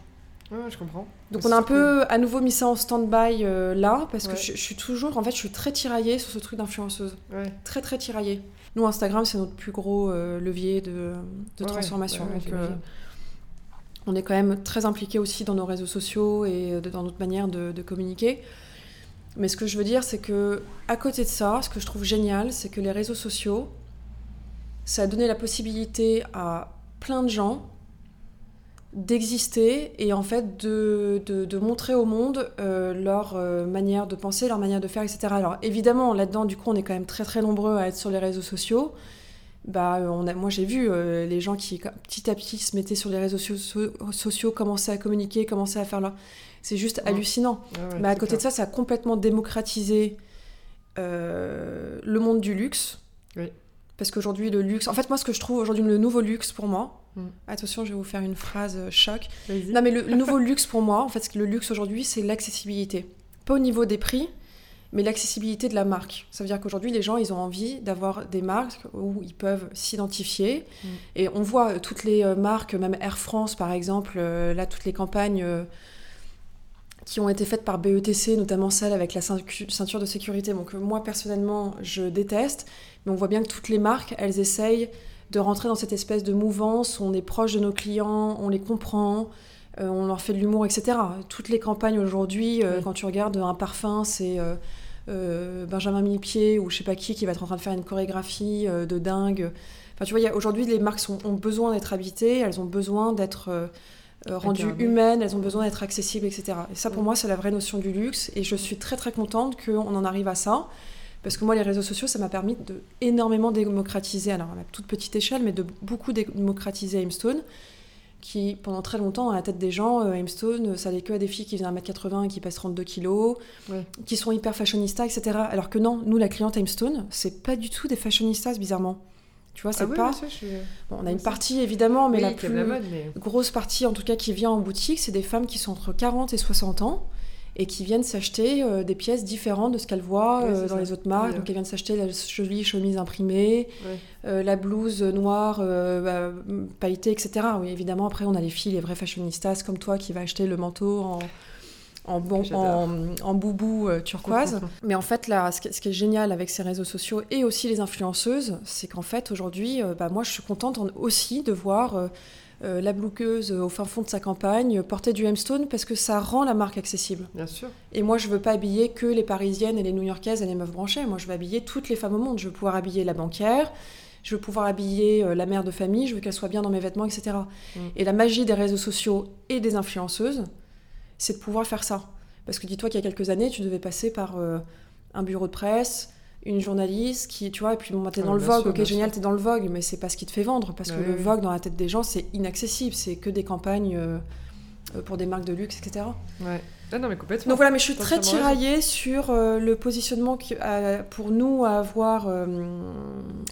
Ouais, je comprends. Donc Mais on a un peu à nouveau mis ça en stand-by euh, là, parce Ouais. que je, je suis toujours, en fait, je suis très tiraillée sur ce truc d'influenceuse. Ouais. Très très tiraillée. Nous, Instagram, c'est notre plus gros euh, levier de, transformation. Donc, euh, on est quand même très impliqué aussi dans nos réseaux sociaux et dans notre manière de, de communiquer. Mais ce que je veux dire, c'est que à côté de ça, ce que je trouve génial, c'est que les réseaux sociaux, ça a donné la possibilité à plein de gens d'exister et en fait de, de- de montrer au monde euh, leur euh, manière de penser, leur manière de faire, etc. Alors évidemment, là-dedans, du coup, on est quand même très très nombreux à être sur les réseaux sociaux. Bah, euh, on a, moi j'ai vu euh, les gens qui petit à petit se mettaient sur les réseaux sociaux, commençaient à communiquer, commençaient à faire leur... C'est juste Ouais. hallucinant. Ouais, ouais, Mais à c'est côté de ça, ça a complètement démocratisé le monde du luxe. Oui. Parce qu'aujourd'hui, le luxe. En fait, moi, ce que je trouve aujourd'hui le nouveau luxe pour moi. Mm. Attention, je vais vous faire une phrase euh, choc. Non, mais le, le nouveau luxe pour moi, en fait, le luxe aujourd'hui, c'est l'accessibilité. Pas au niveau des prix, mais l'accessibilité de la marque. Ça veut dire qu'aujourd'hui, les gens, ils ont envie d'avoir des marques où ils peuvent s'identifier. Mm. Et on voit euh, toutes les euh, marques, même Air France, par exemple, là, toutes les campagnes. qui ont été faites par BETC, notamment celle avec la ceinture de sécurité, donc que moi personnellement je déteste, mais on voit bien que toutes les marques, elles essayent de rentrer dans cette espèce de mouvance, on est proche de nos clients, on les comprend, euh, on leur fait de l'humour, etc. Toutes les campagnes aujourd'hui, euh, Oui. quand tu regardes un parfum, c'est euh, Benjamin Millepied ou je sais pas qui qui va être en train de faire une chorégraphie de dingue. Enfin, tu vois, aujourd'hui, les marques sont- ont besoin d'être habitées, elles ont besoin d'être rendues humaines, elles ont besoin d'être accessibles, etc. Et ça, pour moi, c'est la vraie notion du luxe. Et je suis très, très contente qu'on en arrive à ça. Parce que moi, les réseaux sociaux, ça m'a permis de énormément démocratiser, alors à ma toute petite échelle, mais de beaucoup démocratiser Aimstone, qui pendant très longtemps, à la tête des gens, euh, Aimstone, ça allait que à des filles qui faisaient 1m80 et qui pèsent 32 kilos, Ouais. qui sont hyper fashionistas, etc. Alors que non, nous, la cliente Aimstone, c'est pas du tout des fashionistas, bizarrement. Tu vois, c'est Ah oui, pas... ça, suis- Bon, on a une partie, évidemment, mais Oui, la plus aime la mode, mais... grosse partie, en tout cas, qui vient en boutique, c'est des femmes qui sont entre 40 et 60 ans et qui viennent s'acheter euh, des pièces différentes de ce qu'elles voient euh, dans ça. les autres marques. Donc, elles viennent s'acheter la jolie chemise imprimée, Ouais. euh, la blouse noire bah, pailletée, etc. Oui, évidemment, après, on a les filles, les vraies fashionistas comme toi qui va acheter le manteau en, en, bon, en, en boubou turquoise. Mais en fait, là, ce qui, est génial avec ces réseaux sociaux et aussi les influenceuses, c'est qu'en fait, aujourd'hui, bah, moi, je suis contente en- aussi de voir euh, euh, la bloqueuse au fin fond de sa campagne porter du Hemstone parce que ça rend la marque accessible. Bien sûr. Et moi, je veux pas habiller que les parisiennes et les new-yorkaises et les meufs branchées. Moi, je veux habiller toutes les femmes au monde. Je veux pouvoir habiller la banquière, je veux pouvoir habiller euh, la mère de famille, je veux qu'elle soit bien dans mes vêtements, etc. Mm. Et la magie des réseaux sociaux et des influenceuses, c'est de pouvoir faire ça. Parce que dis-toi qu'il y a quelques années, tu devais passer par euh, un bureau de presse, une journaliste qui, tu vois, et puis bon, bah, t'es Ah, dans le Vogue, sûr, ok, génial, t'es dans le Vogue, mais c'est pas ce qui te fait vendre, parce Bah que oui, le. Vogue, dans la tête des gens, c'est inaccessible, c'est que des campagnes euh, pour des marques de luxe, etc. Ouais. Ah non, mais complètement. Donc voilà, mais je suis très tiraillée sur euh, le positionnement qui- pour nous à avoir euh,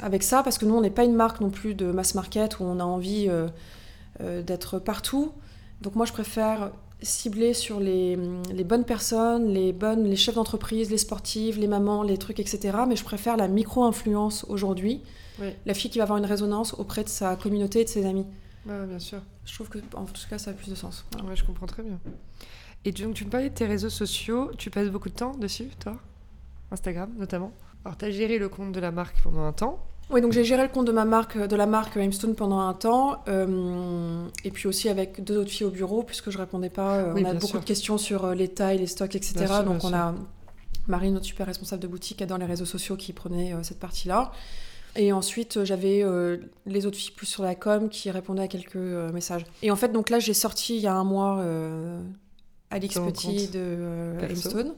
avec ça, parce que nous, on n'est pas une marque non plus de mass market où on a envie d'être partout. Donc moi, je préfère cibler sur les, les bonnes personnes, les bonnes, les chefs d'entreprise, les sportives, les mamans, les trucs, etc. Mais je préfère la micro-influence aujourd'hui, Oui. la fille qui va avoir une résonance auprès de sa communauté et de ses amis. Ouais, ouais, bien sûr. Je trouve que, en tout cas, ça a plus de sens. Voilà. Ouais, je comprends très bien. Et donc, tu me parlais de tes réseaux sociaux. Tu passes beaucoup de temps dessus, toi? Instagram, notamment? Alors, tu as géré le compte de la marque pendant un temps. Oui, donc j'ai géré le compte de ma marque, de la marque Hemstone pendant un temps, euh, et puis aussi avec deux autres filles au bureau, puisque je répondais pas. euh, Oui, on a beaucoup sûr. de questions sur euh, les tailles, les stocks, etc. Bien donc on sûr. a Marie, notre super responsable de boutique, dans les réseaux sociaux, qui prenait cette partie-là. Et ensuite, j'avais les autres filles plus sur la com qui répondaient à quelques messages. Et en fait, donc là, j'ai sorti il y a un mois Alix Petit de Aimstone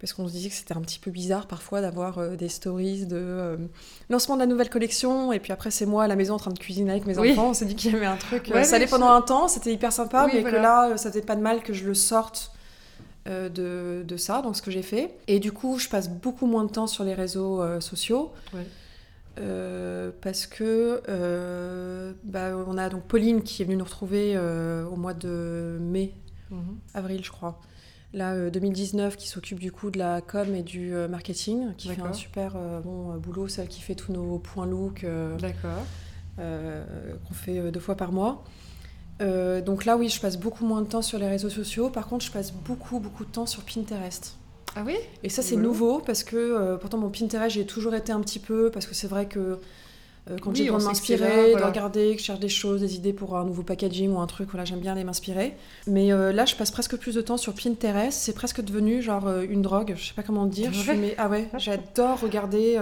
parce qu'on se disait que c'était un petit peu bizarre parfois d'avoir euh, des stories de euh, lancement de la nouvelle collection et puis après c'est moi à la maison en train de cuisiner avec mes enfants. On s'est dit qu'il y avait un truc. Euh, ça allait pendant un temps, c'était hyper sympa, mais que là ça faisait pas de mal que je le sorte de, de, ça, donc ce que j'ai fait. Et du coup, je passe beaucoup moins de temps sur les réseaux sociaux. parce que bah, on a donc Pauline qui est venue nous retrouver au mois de mai, mhm. avril je crois, là 2019 euh, qui s'occupe du coup de la com et du euh, marketing, qui fait un super euh, bon boulot, celle qui fait tous nos points look. D'accord. qu'on fait deux fois par mois. donc là, oui, je passe beaucoup moins de temps sur les réseaux sociaux. Par contre, je passe beaucoup, beaucoup de temps sur Pinterest. Ah oui? Et ça, c'est nouveau parce que pourtant, mon Pinterest, j'ai toujours été un petit peu. Parce que c'est vrai que euh, quand j'ai besoin de m'inspirer, de regarder, que je cherche des choses, des idées pour un nouveau packaging ou un truc, voilà, j'aime bien aller m'inspirer. Mais euh, là, je passe presque plus de temps sur Pinterest. C'est presque devenu genre euh, une drogue, je sais pas comment dire. Je mais, ah ouais, j'adore regarder.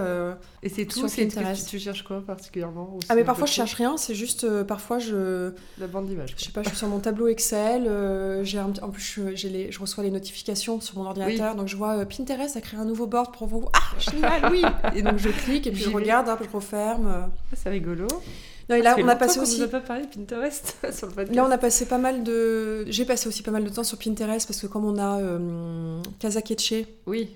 Et c'est tout, c'est Pinterest. Tu, cherches quoi particulièrement Ah mais parfois je cherche rien, c'est juste parfois je. La bande d'image. Je sais pas, je suis sur mon tableau Excel. j'ai en plus je, les... je, reçois les notifications sur mon ordinateur, donc je vois Pinterest a créé un nouveau board pour vous. Ah génial, oui. Et donc je clique et puis je regarde, je referme. Ah, c'est rigolo. Non, et là, on a passé aussi. On a pas parlé de Pinterest sur le podcast. Là, on a passé pas mal de. J'ai passé aussi pas mal de temps sur Pinterest parce que comme on a euh, Kazakeche. Oui.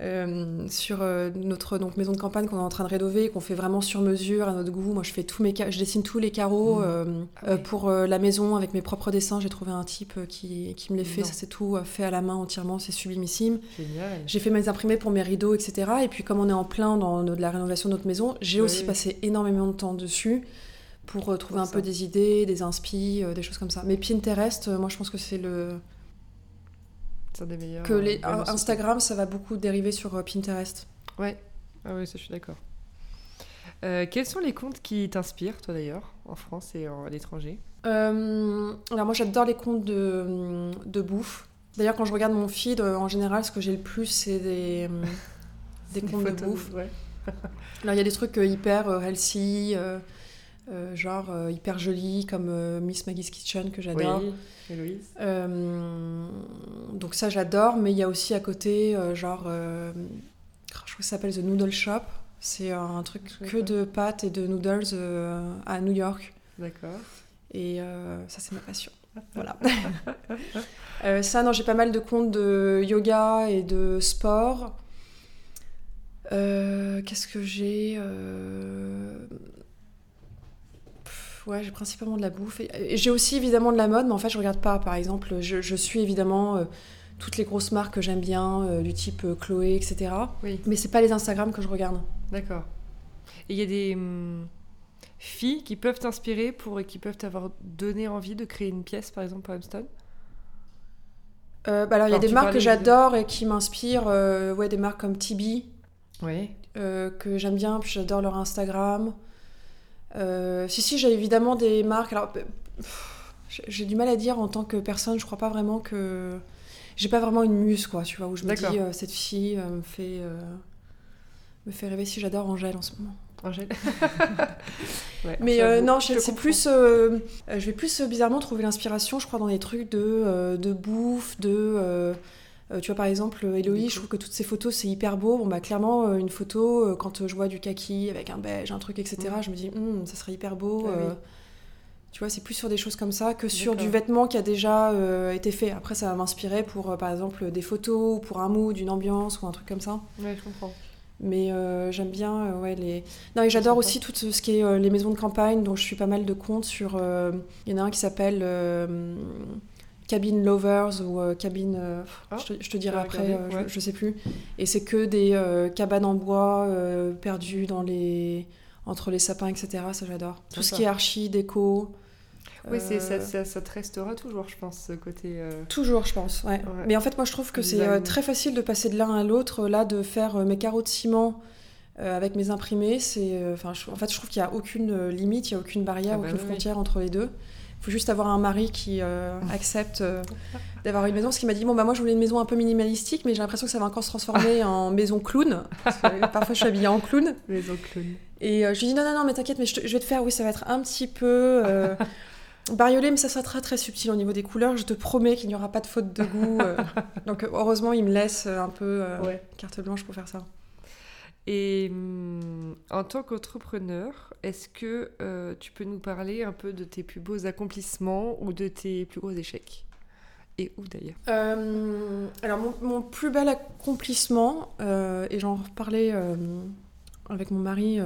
Euh, sur euh, notre donc, maison de campagne qu'on est en train de rénover, qu'on fait vraiment sur mesure à notre goût. Moi, je fais tous mes, je dessine tous les carreaux mmh. euh, ah pour la maison avec mes propres dessins. J'ai trouvé un type qui, qui me les fait. Ça, c'est tout fait à la main entièrement. C'est sublimissime. J'ai fait mes imprimés pour mes rideaux, etc. Et puis, comme on est en plein dans de la rénovation de notre maison, j'ai aussi passé énormément de temps dessus pour trouver un peu des idées, des inspi, des choses comme ça. Mais Pinterest, moi, je pense que c'est le des meilleurs. Que les, euh, Instagram, ça va beaucoup dériver sur euh, Pinterest. Ouais, ah oui, ça je suis d'accord. Euh, quels sont les comptes qui t'inspirent, toi d'ailleurs, en France et à l'étranger? Alors moi j'adore les comptes de, de bouffe. D'ailleurs quand je regarde mon feed, en général ce que j'ai le plus c'est des, des comptes de bouffe. Ouais. Alors il y a des trucs hyper healthy, genre hyper jolis comme Miss Maggie's Kitchen que j'adore. Oui. Euh, Donc ça j'adore, mais il y a aussi à côté, euh, genre, euh, je crois que ça s'appelle The Noodle Shop. C'est un truc que de pâtes et de noodles à New York. D'accord. Et ça c'est ma passion. Voilà. ça, non, j'ai pas mal de comptes de yoga et de sport. Qu'est-ce que j'ai ouais, j'ai principalement de la bouffe. J'ai aussi évidemment de la mode, mais en fait, je regarde pas. Par exemple, je, suis évidemment euh, toutes les grosses marques que j'aime bien, euh, du type euh, Chloé, etc. Oui. Mais c'est pas les Instagram que je regarde. D'accord. Et il y a des hum, filles qui peuvent t'inspirer pour et qui peuvent t'avoir donné envie de créer une pièce, par exemple, pour Hamston bah alors, il y a des marques que j'adore et qui m'inspirent. ouais, des marques comme Tibi. Oui. que j'aime bien, puis j'adore leur Instagram. Euh, si, si, j'ai évidemment des marques. Alors, j'ai du mal à dire en tant que personne, je crois pas vraiment que. J'ai pas vraiment une muse, quoi, tu vois, où je me dis, euh, cette fille euh, me, fait, me fait rêver si j'adore Angèle en ce moment. Angèle Mais non, c'est plus. je vais plus bizarrement trouver l'inspiration, je crois, dans des trucs de, de bouffe, de. Euh, tu vois, par exemple, Héloïse, je trouve que toutes ces photos, c'est hyper beau. Bon, bah, clairement, euh, une photo, euh, quand je vois du kaki avec un beige, un truc, etc., je me dis, hum, ça serait hyper beau. Ah tu vois, c'est plus sur des choses comme ça que sur du vêtement qui a déjà été fait. Après, ça va m'inspirer pour, par exemple, des photos, ou pour un mood, une ambiance, ou un truc comme ça. Ouais, je comprends. Mais j'aime bien, ouais, les... Non, et j'adore aussi tout ce qui est les maisons de campagne, dont je suis pas mal de comptes sur... Il y en a un qui s'appelle cabine lovers ou euh, cabine euh, ah, je, te, dirai après euh, je, sais plus. Et c'est que des cabanes en bois perdues dans les entre les sapins etc ça j'adore. Tout ce qui est archi déco oui c'est ça, ça, te restera toujours je pense ce côté toujours je pense ouais. mais en fait moi je trouve que c'est très facile de passer de l'un à l'autre. Là de faire mes carreaux de ciment avec mes imprimés c'est enfin en fait je trouve qu'il n'y a aucune limite il n'y a aucune barrière ah bah aucune frontière entre les deux faut juste avoir un mari qui euh, accepte euh, d'avoir une maison. Ce qui m'a dit, bon, bah moi je voulais une maison un peu minimalistique, mais j'ai l'impression que ça va encore se transformer en maison clown. Parce que parfois je suis habillée en clown. Maison clown. Et euh, je lui dis, non, non, non, mais t'inquiète, mais je, te- je vais te faire, oui, ça va être un petit peu bariolé, mais ça sera très très subtil au niveau des couleurs. Je te promets qu'il n'y aura pas de faute de goût. Donc heureusement, il me laisse un peu Ouais. carte blanche pour faire ça. Et hum, en tant qu'entrepreneur, est-ce que euh, tu peux nous parler un peu de tes plus beaux accomplissements ou de tes plus gros échecs? Et où d'ailleurs? Euh, alors, mon, plus bel accomplissement, euh, et j'en reparlais avec mon mari,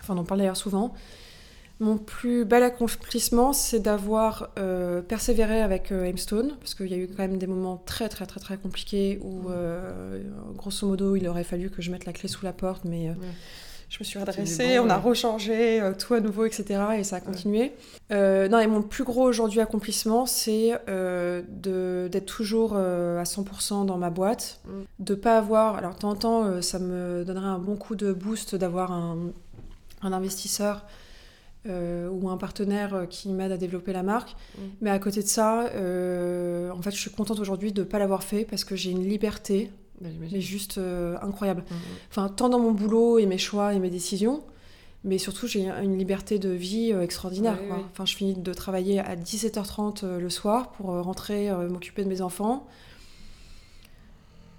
enfin, on en parlait d'ailleurs souvent. Mon plus bel accomplissement, c'est d'avoir euh, persévéré avec euh, Aimstone, parce qu'il y a eu quand même des moments très, très, très, très compliqués où, euh, grosso modo, il aurait fallu que je mette la clé sous la porte, mais. euh, Ouais. Je me suis redressée, bon, on a rechangé tout à nouveau, etc. Et ça a continué. Non, et mon plus gros aujourd'hui accomplissement, c'est d'être toujours à 100% dans ma boîte, Mm. de pas avoir. Alors, de temps en temps, ça me donnerait un bon coup de boost d'avoir un, un investisseur euh, ou un partenaire euh, qui m'aide à développer la marque. Mm. Mais à côté de ça, euh, en fait, je suis contente aujourd'hui de ne pas l'avoir fait parce que j'ai une liberté, j'imagine. mais juste euh, incroyable. Hum, Enfin, tant dans mon boulot et mes choix et mes décisions, mais surtout j'ai une liberté de vie extraordinaire. Quoi. Enfin, je finis de travailler à 17h30 euh, le soir pour rentrer m'occuper de mes enfants.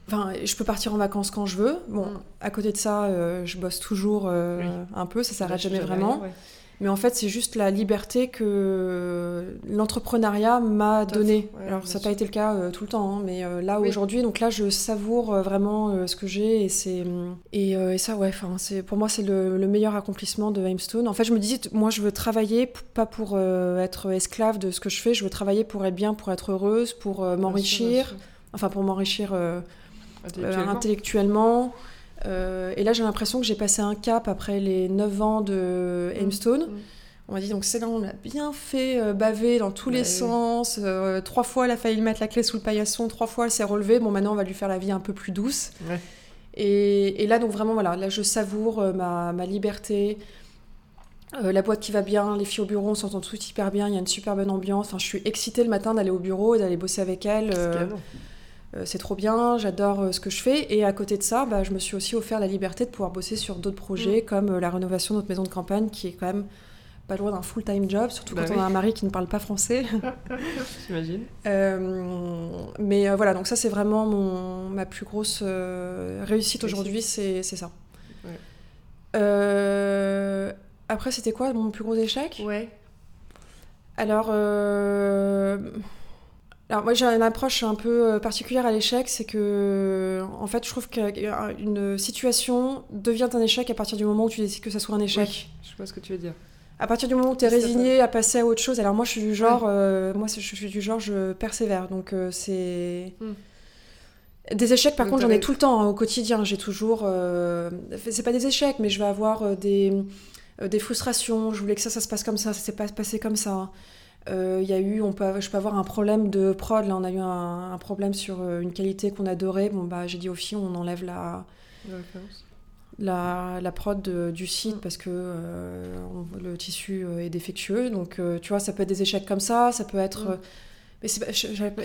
Enfin, je peux partir en vacances quand je veux. Bon, Mm. à côté de ça, euh, je bosse toujours euh, Oui. un peu, ça hum. s'arrête jamais vraiment. ouais. Mais en fait, c'est juste la liberté que l'entrepreneuriat m'a donnée. ouais, Alors, ça n'a pas été le cas euh, tout le temps, hein, mais euh, là Oui. aujourd'hui, donc là, je savoure euh, vraiment ce que j'ai et c'est et, et ça, ouais. C'est pour moi, c'est le, le meilleur accomplissement de Aimstone. En fait, je me disais, moi, je veux travailler pas pour être esclave de ce que je fais. Je veux travailler pour être bien, pour être heureuse, pour m'enrichir. Enfin, pour m'enrichir. Intellectuellement. Euh, et là, j'ai l'impression que j'ai passé un cap après les 9 ans de Mm. Aimstone. Mm. On m'a dit, donc c'est là, on l'a bien fait euh, baver dans tous Bah les oui. sens. Euh, trois fois, elle a failli mettre la clé sous le paillasson. Trois fois, elle s'est relevée. Bon, maintenant, on va lui faire la vie un peu plus douce. Ouais. Et, et là, donc vraiment, voilà, là, je savoure ma, ma liberté. La boîte qui va bien, les filles au bureau, on s'entend tout hyper bien, il y a une super bonne ambiance. Enfin, je suis excitée le matin d'aller au bureau et d'aller bosser avec elle. C'est euh, c'est trop bien, j'adore euh, ce que je fais. Et à côté de ça, bah, je me suis aussi offert la liberté de pouvoir bosser sur d'autres projets, Mm. comme euh, la rénovation de notre maison de campagne, qui est quand même pas loin d'un full-time job, surtout Bah quand oui. on a un mari qui ne parle pas français. J'imagine. Euh, mais euh, voilà, donc ça c'est vraiment mon, ma plus grosse euh, réussite aujourd'hui, c'est c'est ça. Ouais. Après, c'était quoi mon plus gros échec? Ouais. Alors, alors moi j'ai une approche un peu euh, particulière à l'échec, c'est que en fait je trouve qu'une situation devient un échec à partir du moment où tu décides que ça soit un échec. Oui, je vois ce que tu veux dire. À partir du moment où tu es résigné à passer à autre chose, alors moi je suis du genre, euh, moi je suis du genre je persévère, donc euh, c'est Hmm. des échecs par Donc, contre j'en ai tout le temps hein, au quotidien, j'ai toujours, euh, c'est pas des échecs mais je vais avoir des des frustrations, je voulais que ça ça se passe comme ça, ça s'est pas passé comme ça. Euh, Il y a eu, on peut, je peux avoir un problème de prod. Là, on a eu un, un problème sur euh, une qualité qu'on adorait. Bon, bah, j'ai dit aux filles, on enlève la, La référence. la, la prod de- du site parce que euh, on- le tissu est défectueux. Donc, euh, tu vois, ça peut être des échecs comme ça. Ça peut être. Mm. mais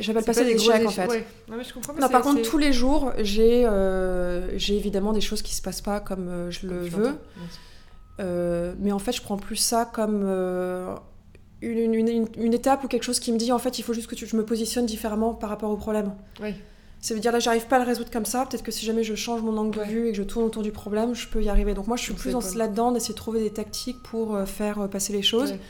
j'appelle pas ça des échecs, en fait. ouais. Non, mais je comprends. mais Non, c'est- par contre, tous les jours, j'ai euh, évidemment des choses qui se passent pas comme je comme le veux. mais en fait, je prends plus ça comme une, une- une- une étape ou quelque chose qui me dit en fait, il faut juste que tu- je me positionne différemment par rapport au problème. Oui. Ça veut dire là, j'arrive pas à le résoudre comme ça. Peut-être que si jamais je change mon angle Ouais. de vue et que je tourne autour du problème, je peux y arriver. Donc moi, je suis plus dans là-dedans d'essayer de trouver des tactiques pour euh, faire euh, passer les choses. Ouais.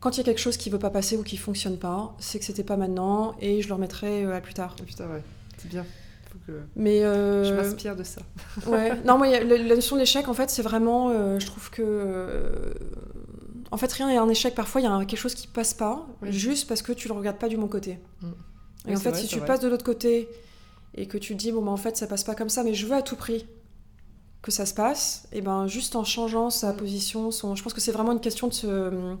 Quand il y a quelque chose qui veut pas passer ou qui fonctionne pas, c'est que c'était pas maintenant et je le remettrai euh, à plus tard. Putain, ouais. C'est bien. Faut que Mais euh, je m'inspire de ça. Ouais. Non, moi, la, la notion d'échec, en fait, c'est vraiment. euh, je trouve que. euh, en fait, rien n'est un échec. Parfois, il y a quelque chose qui passe pas, Oui. juste parce que tu le regardes pas du bon côté. Mm. Et Oui, en fait, vrai, si tu vrai. passes de l'autre côté et que tu te dis, bon, bah, en fait, ça passe pas comme ça, mais je veux à tout prix que ça se passe, et ben juste en changeant sa Mm. position, son... je pense que c'est vraiment une question de se.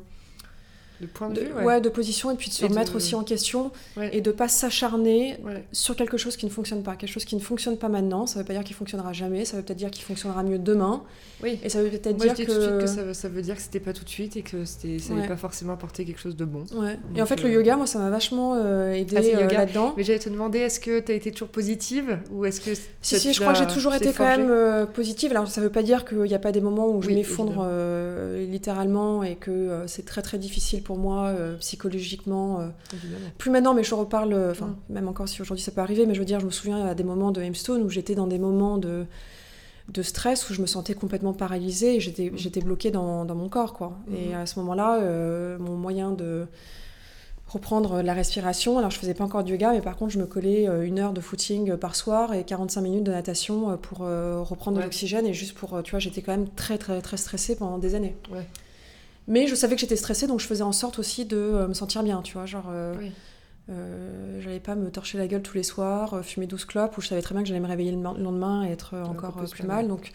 De point de, de, vue, ouais. ouais. de position et puis de se de- remettre aussi en question Ouais. et de pas s'acharner Ouais. sur quelque chose qui ne fonctionne pas. Quelque chose qui ne fonctionne pas maintenant, ça veut pas dire qu'il fonctionnera jamais, ça veut peut-être dire qu'il fonctionnera mieux demain Oui. et ça veut peut-être je dire dis que... tout de suite que ça, veut- ça veut dire que c'était pas tout de suite et que c'était, ça n'avait pas forcément apporté quelque chose de bon. Ouais. Et en fait, le euh, yoga, moi, ça m'a vachement euh, aidé Ah, euh, là-dedans. Mais j'allais te demander, est-ce que tu as été toujours positive ou est-ce que Si, si, je crois que j'ai toujours été quand même positive. Alors, ça veut pas dire qu'il n'y a pas des moments où je Oui, m'effondre littéralement et que c'est très très difficile pour moi euh, psychologiquement. euh. Plus maintenant, mais je reparle, euh, enfin, Mm. même encore si aujourd'hui ça peut arriver, mais je veux dire, je me souviens à des moments de Hemstone où j'étais dans des moments de, de stress où je me sentais complètement paralysée et j'étais, Mm. j'étais bloquée dans, dans mon corps, quoi. Et Mhm. à ce moment-là, euh, mon moyen de reprendre la respiration, alors je faisais pas encore de yoga, mais par contre, je me collais une heure de footing par soir et 45 minutes de natation pour euh, reprendre de l'oxygène et juste pour, tu vois, j'étais quand même très, très, très stressée pendant des années. Ouais. Mais je savais que j'étais stressée, donc je faisais en sorte aussi de euh, me sentir bien, tu vois, genre... euh, Oui. euh, j'allais pas me torcher la gueule tous les soirs, fumer 12 clopes, où je savais très bien que j'allais me réveiller le ma- le lendemain et être encore plus plus mal. Donc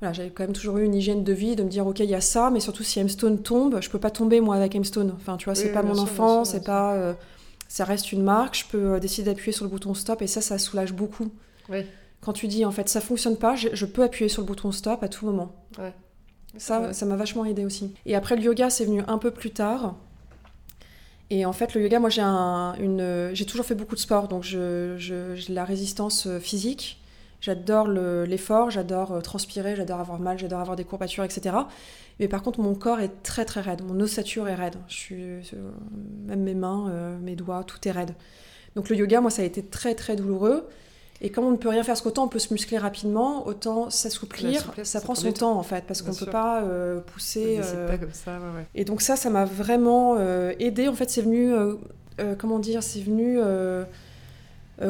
voilà, j'avais quand même toujours eu une hygiène de vie, de me dire ok, il y a ça, mais surtout si Hemstone tombe, je peux pas tomber moi avec Hemstone. Enfin, tu vois, c'est Oui, pas mon sûr, enfant, c'est pas. euh, ça reste une marque, je peux décider d'appuyer sur le bouton stop et ça, ça soulage beaucoup. Quand tu dis en fait ça fonctionne pas, je, je peux appuyer sur le bouton stop à tout moment. Ouais. Ça, ça m'a vachement aidé aussi. Et après, le yoga, c'est venu un peu plus tard. Et en fait, le yoga, moi, j'ai un, une, j'ai toujours fait beaucoup de sport, donc je, je- j'ai de la résistance euh, physique. J'adore le- l'effort, j'adore euh, transpirer, j'adore avoir mal, j'adore avoir des courbatures, etc. Mais par contre, mon corps est très très raide, mon ossature est raide. Je suis, euh, même mes mains, mes doigts, tout est raide. Donc le yoga, moi, ça a été très très douloureux. Et comme on ne peut rien faire, parce qu'autant on peut se muscler rapidement, autant s'assouplir, ça prend son temps en fait, parce qu'on ne peut pas euh, pousser. euh, pas comme ça, ouais, ouais. Et donc ça, ça m'a vraiment euh, aidé. En fait, c'est venu, euh, euh, comment dire, c'est venu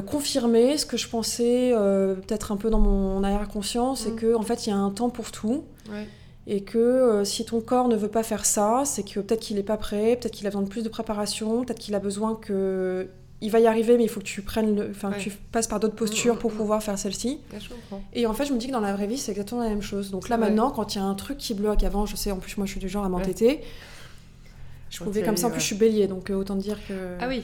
confirmer ce que je pensais peut-être un peu dans mon arrière-conscience, c'est Mm. que en fait, il y a un temps pour tout. Ouais. Et que si ton corps ne veut pas faire ça, c'est que peut-être qu'il n'est pas prêt, peut-être qu'il a besoin de plus de préparation, peut-être qu'il a besoin que... Il va y arriver, mais il faut que tu prennes le... enfin, Ouais. tu passes par d'autres postures Mm, pour mm, mm. pouvoir faire celle-ci. Et en fait, je me dis que dans la vraie vie, c'est exactement la même chose. Donc là, vrai. maintenant, quand il y a un truc qui bloque, avant, je sais, en plus, moi, je suis du genre à m'entêter. Je pouvais comme ça, en plus, ouais. je suis bélier, donc euh, autant dire que. Ah oui.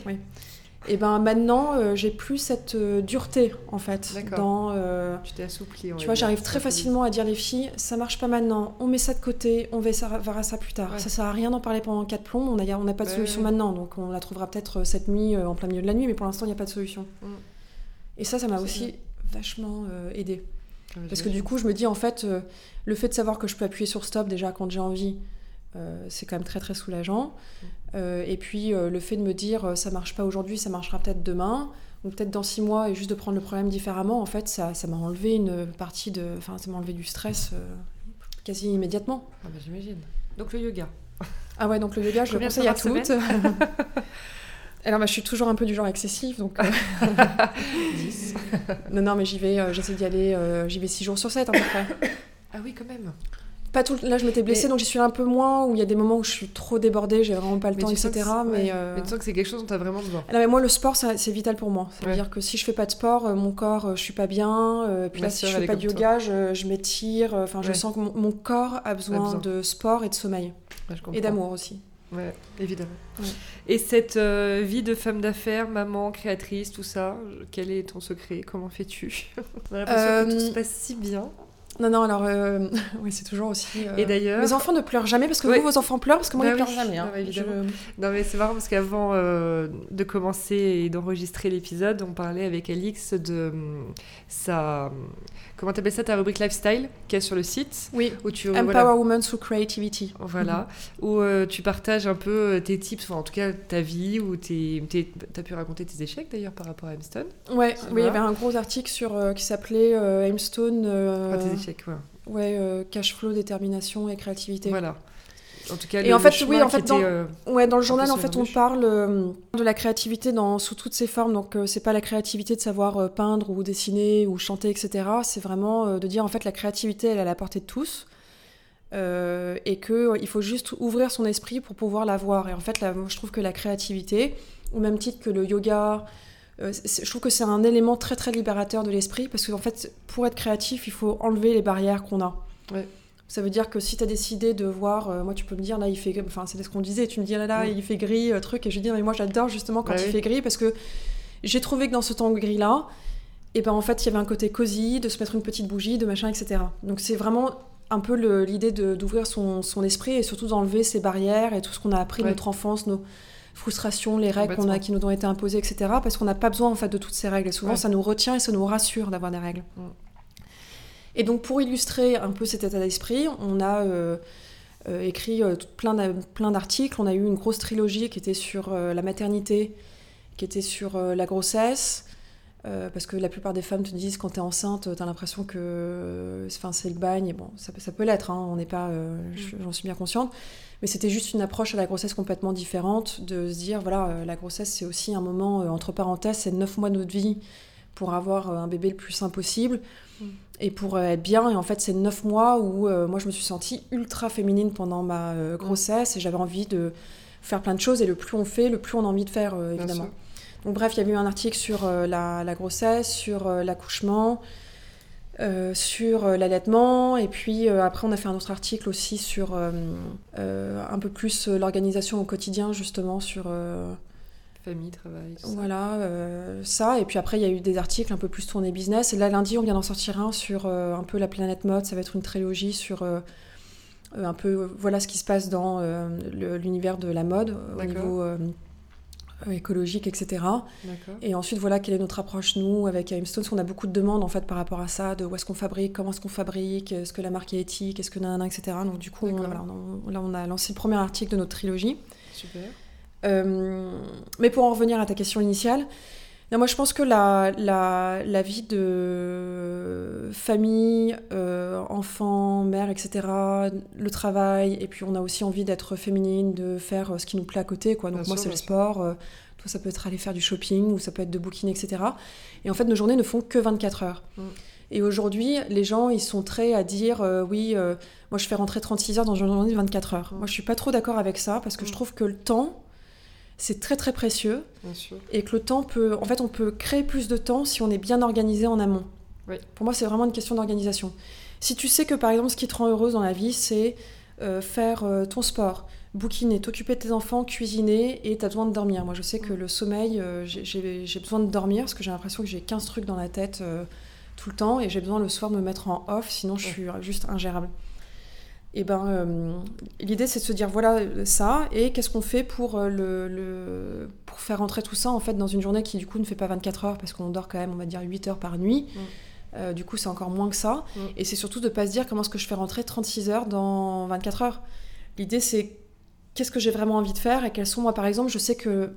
Et ben maintenant, euh, j'ai plus cette euh, dureté, en fait. D'accord. Dans. euh, Tu t'es assoupli. tu vois, j'arrive très facilement à dire les filles, ça marche pas maintenant, on met ça de côté, on verra, ça plus tard. Ouais. Ça sert à rien d'en parler pendant quatre plombs, on n'a on n'a pas de Ouais, solution ouais. maintenant, donc on la trouvera peut-être cette nuit, en plein milieu de la nuit, mais pour l'instant, il n'y a pas de solution. Mm. Et ça, ça m'a aussi vachement aidé. Ouais, Parce que du coup, je me dis en fait, le fait de savoir que je peux appuyer sur stop déjà quand j'ai envie, euh, c'est quand même très très soulageant. Mm. Euh, et puis euh, le fait de me dire ça marche pas aujourd'hui, ça marchera peut-être demain, ou peut-être dans six mois, et juste de prendre le problème différemment, en fait, ça ça m'a enlevé une partie de. Enfin, ça m'a enlevé du stress quasi immédiatement. Ah bah, j'imagine. Donc le yoga. Ah ouais, donc le yoga, je le Combien conseille à toutes. Alors, bah, je suis toujours un peu du genre excessif, donc. 10. non, non, mais j'y vais, j'essaie d'y aller, j'y vais six jours sur 7 à peu près. Ah oui, quand même. Pas tout, là, je m'étais blessée, Mais- donc j'y suis un peu moins, où il y a des moments où je suis trop débordée, j'ai vraiment pas le temps, etc. Mais, euh, Mais tu sens que c'est quelque chose dont tu as vraiment besoin. ah non, mais moi, le sport, c'est vital pour moi. Ça veut Ouais. dire que si je fais pas de sport, euh, mon corps, euh, je suis pas bien. euh, puis là, si je fais pas de yoga, je, je m'étire. Enfin, je Ouais. sens que mon, mon corps a besoin, besoin. de sport et de sommeil. Ouais. Et d'amour aussi. Ouais, évidemment. Et cette euh, vie de femme d'affaires, maman, créatrice, tout ça, quel est ton secret? Comment fais-tu? On a l'impression que tout se passe si bien. Non, non, alors, euh, oui, c'est toujours aussi. euh, Et d'ailleurs, Mes enfants ne pleurent jamais parce que Ouais. vous, vos enfants pleurent parce que moi, Bah ils pleurent oui, jamais. hein. bah évidemment. Je- Non mais c'est marrant parce qu'avant euh, de commencer et d'enregistrer l'épisode, on parlait avec Alix de hum, sa... Comment t'appelles ça ta rubrique lifestyle qu'il y a sur le site Oui. où tu Empower voilà, Women through Creativity. voilà, où euh, tu partages un peu euh, tes tips, enfin en tout cas ta vie, où t'as pu raconter tes échecs d'ailleurs par rapport à Hamston. Ouais, oui, il y va avait un gros article sur, euh, qui s'appelait euh, euh, Enfin ouais. ouais, euh, cash flow, détermination et créativité. Voilà. En tout cas, Et le, en fait, oui, en fait, était, dans- euh, Ouais, dans le journal, en fait, on parle euh, de la créativité dans, sous toutes ses formes. Donc, euh, c'est pas la créativité de savoir peindre ou dessiner ou chanter, etc. C'est vraiment de dire, en fait, la créativité, elle est à la portée de tous. Et qu'il faut juste ouvrir son esprit pour pouvoir la voir. Et en fait, là, moi, je trouve que la créativité, au même titre que le yoga, euh, je trouve que c'est un élément très, très libérateur de l'esprit. Parce qu'en fait, pour être créatif, il faut enlever les barrières qu'on a. Ça veut dire que si tu as décidé de voir, euh, moi tu peux me dire là il fait, enfin c'est ce qu'on disait, tu me dis là là il fait gris, euh, truc, et je dis mais moi j'adore justement quand il oui. fait gris parce que j'ai trouvé que dans ce temps gris là, et ben en fait il y avait un côté cosy, de se mettre une petite bougie, de machin, etc. Donc c'est vraiment un peu l'idée d'ouvrir son, son esprit et surtout d'enlever ses barrières et tout ce qu'on a appris de notre enfance, nos frustrations, les règles qu'on a, Complètement. qui nous ont été imposées, etc. Parce qu'on n'a pas besoin en fait de toutes ces règles. Et souvent Ouais. ça nous retient et ça nous rassure d'avoir des règles. Mm. Et donc pour illustrer un peu cet état d'esprit, on a euh, euh, écrit euh, plein d'a- plein d'articles. On a eu une grosse trilogie qui était sur la maternité, qui était sur la grossesse. Euh, parce que la plupart des femmes te disent quand t'es enceinte, t'as l'impression que euh, enfin, c'est le bagne. Et bon, ça, peut- ça peut l'être, hein, on n'est pas, euh, je- j'en suis bien consciente. Mais c'était juste une approche à la grossesse complètement différente, de se dire voilà, la grossesse c'est aussi un moment, entre parenthèses, c'est neuf mois de notre vie pour avoir un bébé le plus sain possible Mm. et pour être bien. Et en fait, c'est neuf mois où euh, moi je me suis sentie ultra féminine pendant ma euh, grossesse et j'avais envie de faire plein de choses. Et le plus on fait, le plus on a envie de faire, euh, évidemment. Donc bref, il y avait eu un article sur euh, la, la grossesse, sur euh, l'accouchement, euh, sur euh, l'allaitement, et puis euh, après on a fait un autre article aussi sur un peu plus l'organisation au quotidien, justement sur Famille, travail, ça. voilà ça. Et puis après il y a eu des articles un peu plus tournés business. Et là lundi on vient d'en sortir un sur un peu la planète mode. Ça va être une trilogie sur un peu voilà ce qui se passe dans l'univers de la mode au niveau écologique, etc. Et ensuite, voilà quelle est notre approche, nous, avec Aimstone, parce qu'on a beaucoup de demandes, en fait, par rapport à ça, de où est-ce qu'on fabrique, comment est-ce qu'on fabrique, est-ce que la marque est éthique, est-ce que nanana, etc. Donc, du coup, on, voilà, on- là, on a lancé le premier article de notre trilogie. Super. Euh, mais pour en revenir à ta question initiale, non, moi, je pense que la, la, la vie de famille, euh, enfant, mère, etc., le travail, et puis on a aussi envie d'être féminine, de faire euh, ce qui nous plaît à côté, quoi. Donc, Bien moi, c'est le sport. euh, toi, ça peut être aller faire du shopping, ou ça peut être de booking, etc. Et en fait, nos journées ne font que 24 heures. Mm. Et aujourd'hui, les gens, ils sont très à dire, euh, oui, moi, je fais rentrer 36 heures dans une journée de 24 heures. Mm. Moi, je suis pas trop d'accord avec ça, parce que je Mm. trouve que le temps, c'est très, très précieux Bien sûr. et que le temps peut. En fait, on peut créer plus de temps si on est bien organisé en amont. Oui. Pour moi, c'est vraiment une question d'organisation. Si tu sais que, par exemple, ce qui te rend heureuse dans la vie, c'est euh, faire euh, ton sport, bouquiner, t'occuper de tes enfants, cuisiner et tu as besoin de dormir. Moi, je sais que Mm. le sommeil, euh, j'ai- besoin de dormir parce que j'ai l'impression que j'ai 15 trucs dans la tête tout le temps et j'ai besoin le soir de me mettre en off, sinon je suis juste ingérable. Et ben, euh, l'idée c'est de se dire voilà ça et qu'est-ce qu'on fait pour euh, le, le- pour faire rentrer tout ça en fait dans une journée qui du coup ne fait pas 24 heures parce qu'on dort quand même on va dire 8 heures par nuit. Mm. Euh, du coup c'est encore moins que ça. Mm. Et c'est surtout de pas se dire comment est-ce que je fais rentrer 36 heures dans 24 heures? L'idée c'est qu'est-ce que j'ai vraiment envie de faire et quels sont moi par exemple je sais que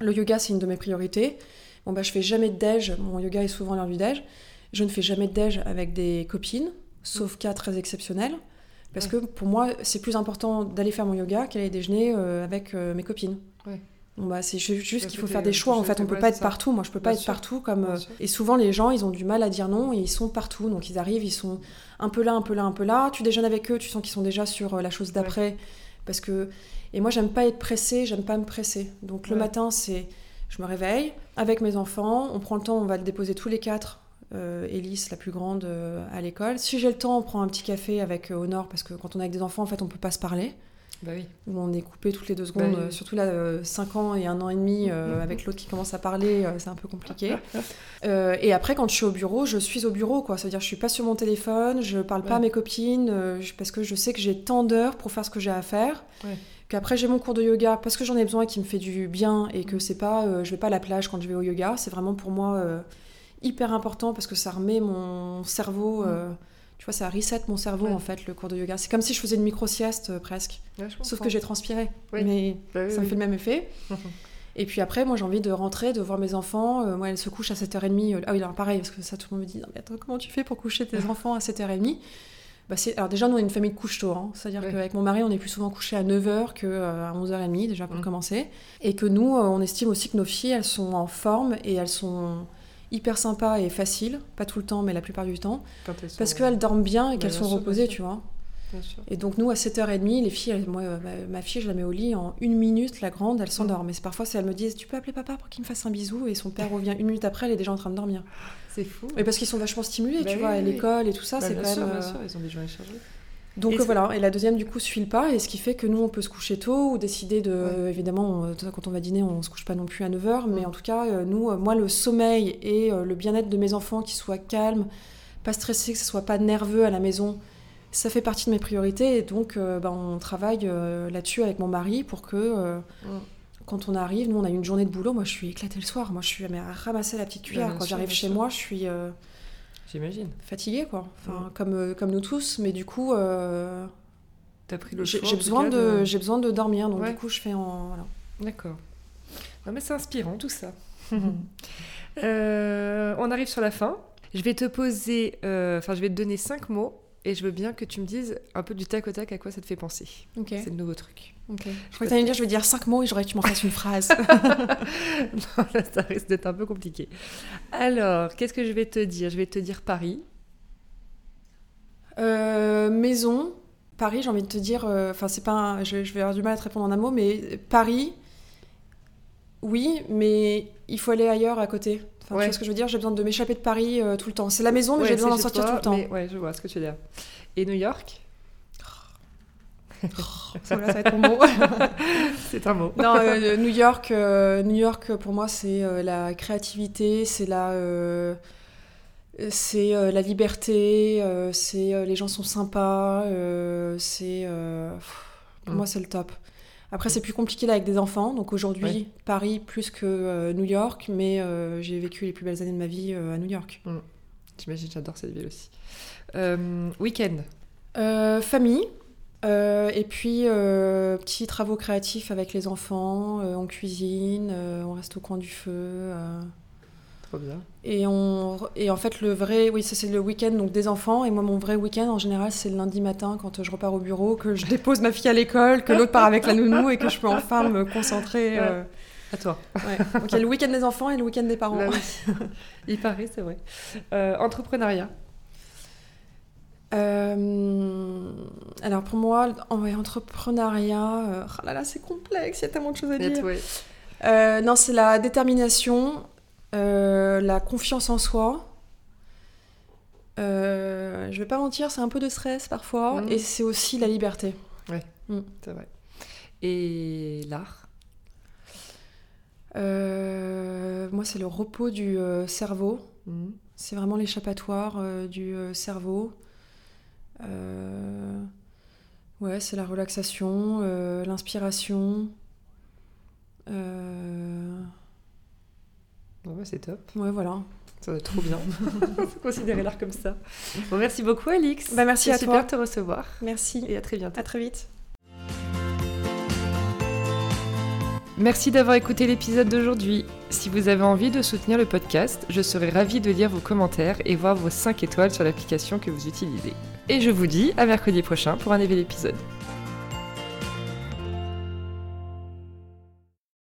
le yoga c'est une de mes priorités. Bon bah je fais jamais de déj, mon yoga est souvent l'heure du déj. Je ne fais jamais de déj avec des copines, sauf cas très exceptionnel. Parce que pour moi, c'est plus important d'aller faire mon yoga qu'aller déjeuner euh, avec euh, mes copines. Ouais. Bon, bah, c'est ju- juste qu'il faut faire des choix. En fait, on peut pas être ça. partout. Moi, je peux pas Bien être sûr. partout. Comme, euh. Et souvent, les gens, ils ont du mal à dire non et ils sont partout. Donc, ils arrivent, ils sont un peu là, un peu là, un peu là. Tu déjeunes avec eux, tu sens qu'ils sont déjà sur la chose d'après. Parce que... Et moi, j'aime pas être pressée, j'aime pas me presser. Donc, le matin, c'est je me réveille avec mes enfants. On prend le temps, on va le déposer tous les quatre. Euh, Élise, la plus grande, euh, à l'école. Si j'ai le temps, on prend un petit café avec euh, Honor, parce que quand on est avec des enfants, en fait, on peut pas se parler. Bah oui. Où on est coupé toutes les deux secondes, Bah oui. euh, surtout là, 5 ans et un an et demi, euh, Mhm. avec l'autre qui commence à parler, euh, c'est un peu compliqué. Euh, et après, quand je suis au bureau, je suis au bureau, quoi. C'est-à-dire, je suis pas sur mon téléphone, je parle pas à mes copines, euh, parce que je sais que j'ai tant d'heures pour faire ce que j'ai à faire. Ouais. Qu'après, j'ai mon cours de yoga parce que j'en ai besoin et qui me fait du bien et que Mhm. c'est pas, euh, je vais pas à la plage quand je vais au yoga. C'est vraiment pour moi euh, hyper important parce que ça remet mon cerveau. euh, tu vois, ça reset mon cerveau Ouais. en fait, le cours de yoga. C'est comme si je faisais une micro-sieste euh, presque. Ouais, Sauf que j'ai transpiré. Oui. Mais Bah oui, ça me fait le même effet. Et puis après, moi j'ai envie de rentrer, de voir mes enfants. Euh, moi, elle se couche à 7h30. Euh, Ah oui, alors pareil, parce que ça, tout le monde me dit Non, mais attends, comment tu fais pour coucher tes enfants à 7h30 bah, Alors déjà, nous, on est une famille de couche tôt. hein. C'est-à-dire qu'avec mon mari, on est plus souvent couché à 9h qu'à 11h30, déjà pour Mm. commencer. Et que nous, on estime aussi que nos filles, elles sont en forme et elles sont hyper sympas et faciles. Pas tout le temps, mais la plupart du temps. Quand elles sont- Parce qu'elles dorment bien et qu'elles sont sûr, reposées, tu vois. Bien sûr. Et donc nous à 7h30, les filles, elles- moi, euh, ma, fille, je la mets au lit en une minute, la grande, elle s'endort. Mais c'est parfois, c'est- elle me dit, tu peux appeler papa pour qu'il me fasse un bisou? Et son père revient une minute après, elle est déjà en train de dormir. C'est fou. Et parce qu'ils sont vachement stimulés, Bah tu oui, vois, à oui, l'école et tout ça, Bah, c'est quand sûr, même... bien euh, sûr, ils ont des journées chargées. Donc euh, voilà, et la deuxième du coup suit le pas, et ce qui fait que nous on peut se coucher tôt ou décider de. Évidemment, on- quand on va dîner, on se couche pas non plus à 9h, mais en tout cas, euh, nous, euh, moi, le sommeil et euh, le bien-être de mes enfants, qui soient calmes, pas stressés, que ce soit pas nerveux à la maison, ça fait partie de mes priorités, et donc euh, ben, on travaille euh, là-dessus avec mon mari pour que. euh. Quand on arrive, nous on a une journée de boulot, moi je suis éclatée le soir, moi je suis mais à ramasser la petite cuillère. bien Quand j'arrive chez moi, je suis euh, J'imagine. fatiguée quoi, enfin, Mm. comme, euh, comme nous tous, mais du coup euh, T'as pris le j'ai besoin, de, j'ai besoin de dormir, donc Ouais. du coup je fais en. Voilà. D'accord. Ouais, mais c'est inspirant tout ça. Euh, on arrive sur la fin. Je vais te poser, euh, enfin, je vais te donner cinq mots et je veux bien que tu me dises un peu du tac au tac à quoi ça te fait penser. Ok. C'est le nouveau truc. Je crois que t'allais me dire, je vais dire cinq mots et j'aurais que tu m'en fasses une phrase. non, là, ça risque d'être un peu compliqué. Alors, qu'est-ce que je vais te dire? Je vais te dire Paris. Euh, maison, Paris, j'ai envie de te dire, euh, enfin c'est pas, un- je, je vais avoir du mal à te répondre en un mot, mais Paris, oui, mais il faut aller ailleurs à côté. Enfin, Ouais. Tu vois ce que je veux dire? J'ai besoin de m'échapper de Paris euh, tout le temps. C'est la maison, mais Ouais, j'ai besoin d'en sortir toi, tout le temps. mais ouais, je vois ce que tu veux dire. Et New York? Voilà, ça va être mon mot. C'est un mot. non, euh, New York, euh, New York pour moi c'est euh, la créativité, c'est la, euh, c'est euh, la liberté, euh, c'est euh, les gens sont sympas, euh, c'est euh, pour Mm. moi c'est le top. Après c'est plus compliqué là avec des enfants, donc aujourd'hui. Paris plus que euh, New York, mais euh, j'ai vécu les plus belles années de ma vie euh, à New York. J'imagine, j'adore cette ville aussi. Euh, Week-end. Euh, famille. Euh, et puis, euh, petits travaux créatifs avec les enfants, euh, on cuisine, euh, on reste au coin du feu. Trop bien. et, on, et en fait, le vrai, oui, ça c'est le week-end donc des enfants. Et moi, mon vrai week-end en général, c'est le lundi matin quand je repars au bureau, que je dépose ma fille à l'école, que l'autre part avec la nounou et que je peux enfin me concentrer. À toi. ouais. Donc il y a le week-end des enfants et le week-end des parents. Là, oui. Il paraît, c'est vrai. Entrepreneuriat. Euh, alors pour moi, en ouais, entrepreneuriat, euh, oh là là, c'est complexe, il y a tellement de choses à dire. Ouais. Euh, non, c'est la détermination, euh, la confiance en soi. Je vais pas mentir, c'est un peu de stress parfois, Mhm. et c'est aussi la liberté. C'est vrai. Et l'art? Moi, c'est le repos du cerveau. Mhm. C'est vraiment l'échappatoire du cerveau. Euh, ouais, c'est la relaxation, euh, l'inspiration. Euh, Ouais, ouais, c'est top. ouais, voilà. Ça va être trop bien. Considérer l'art comme ça. Bon, merci beaucoup, Alix. Bah, merci C'est à super toi. de te recevoir. Merci. Et à très bientôt. À très vite. Merci d'avoir écouté l'épisode d'aujourd'hui. Si vous avez envie de soutenir le podcast, je serai ravie de lire vos commentaires et voir vos 5 étoiles sur l'application que vous utilisez. Et je vous dis à mercredi prochain pour un nouvel épisode.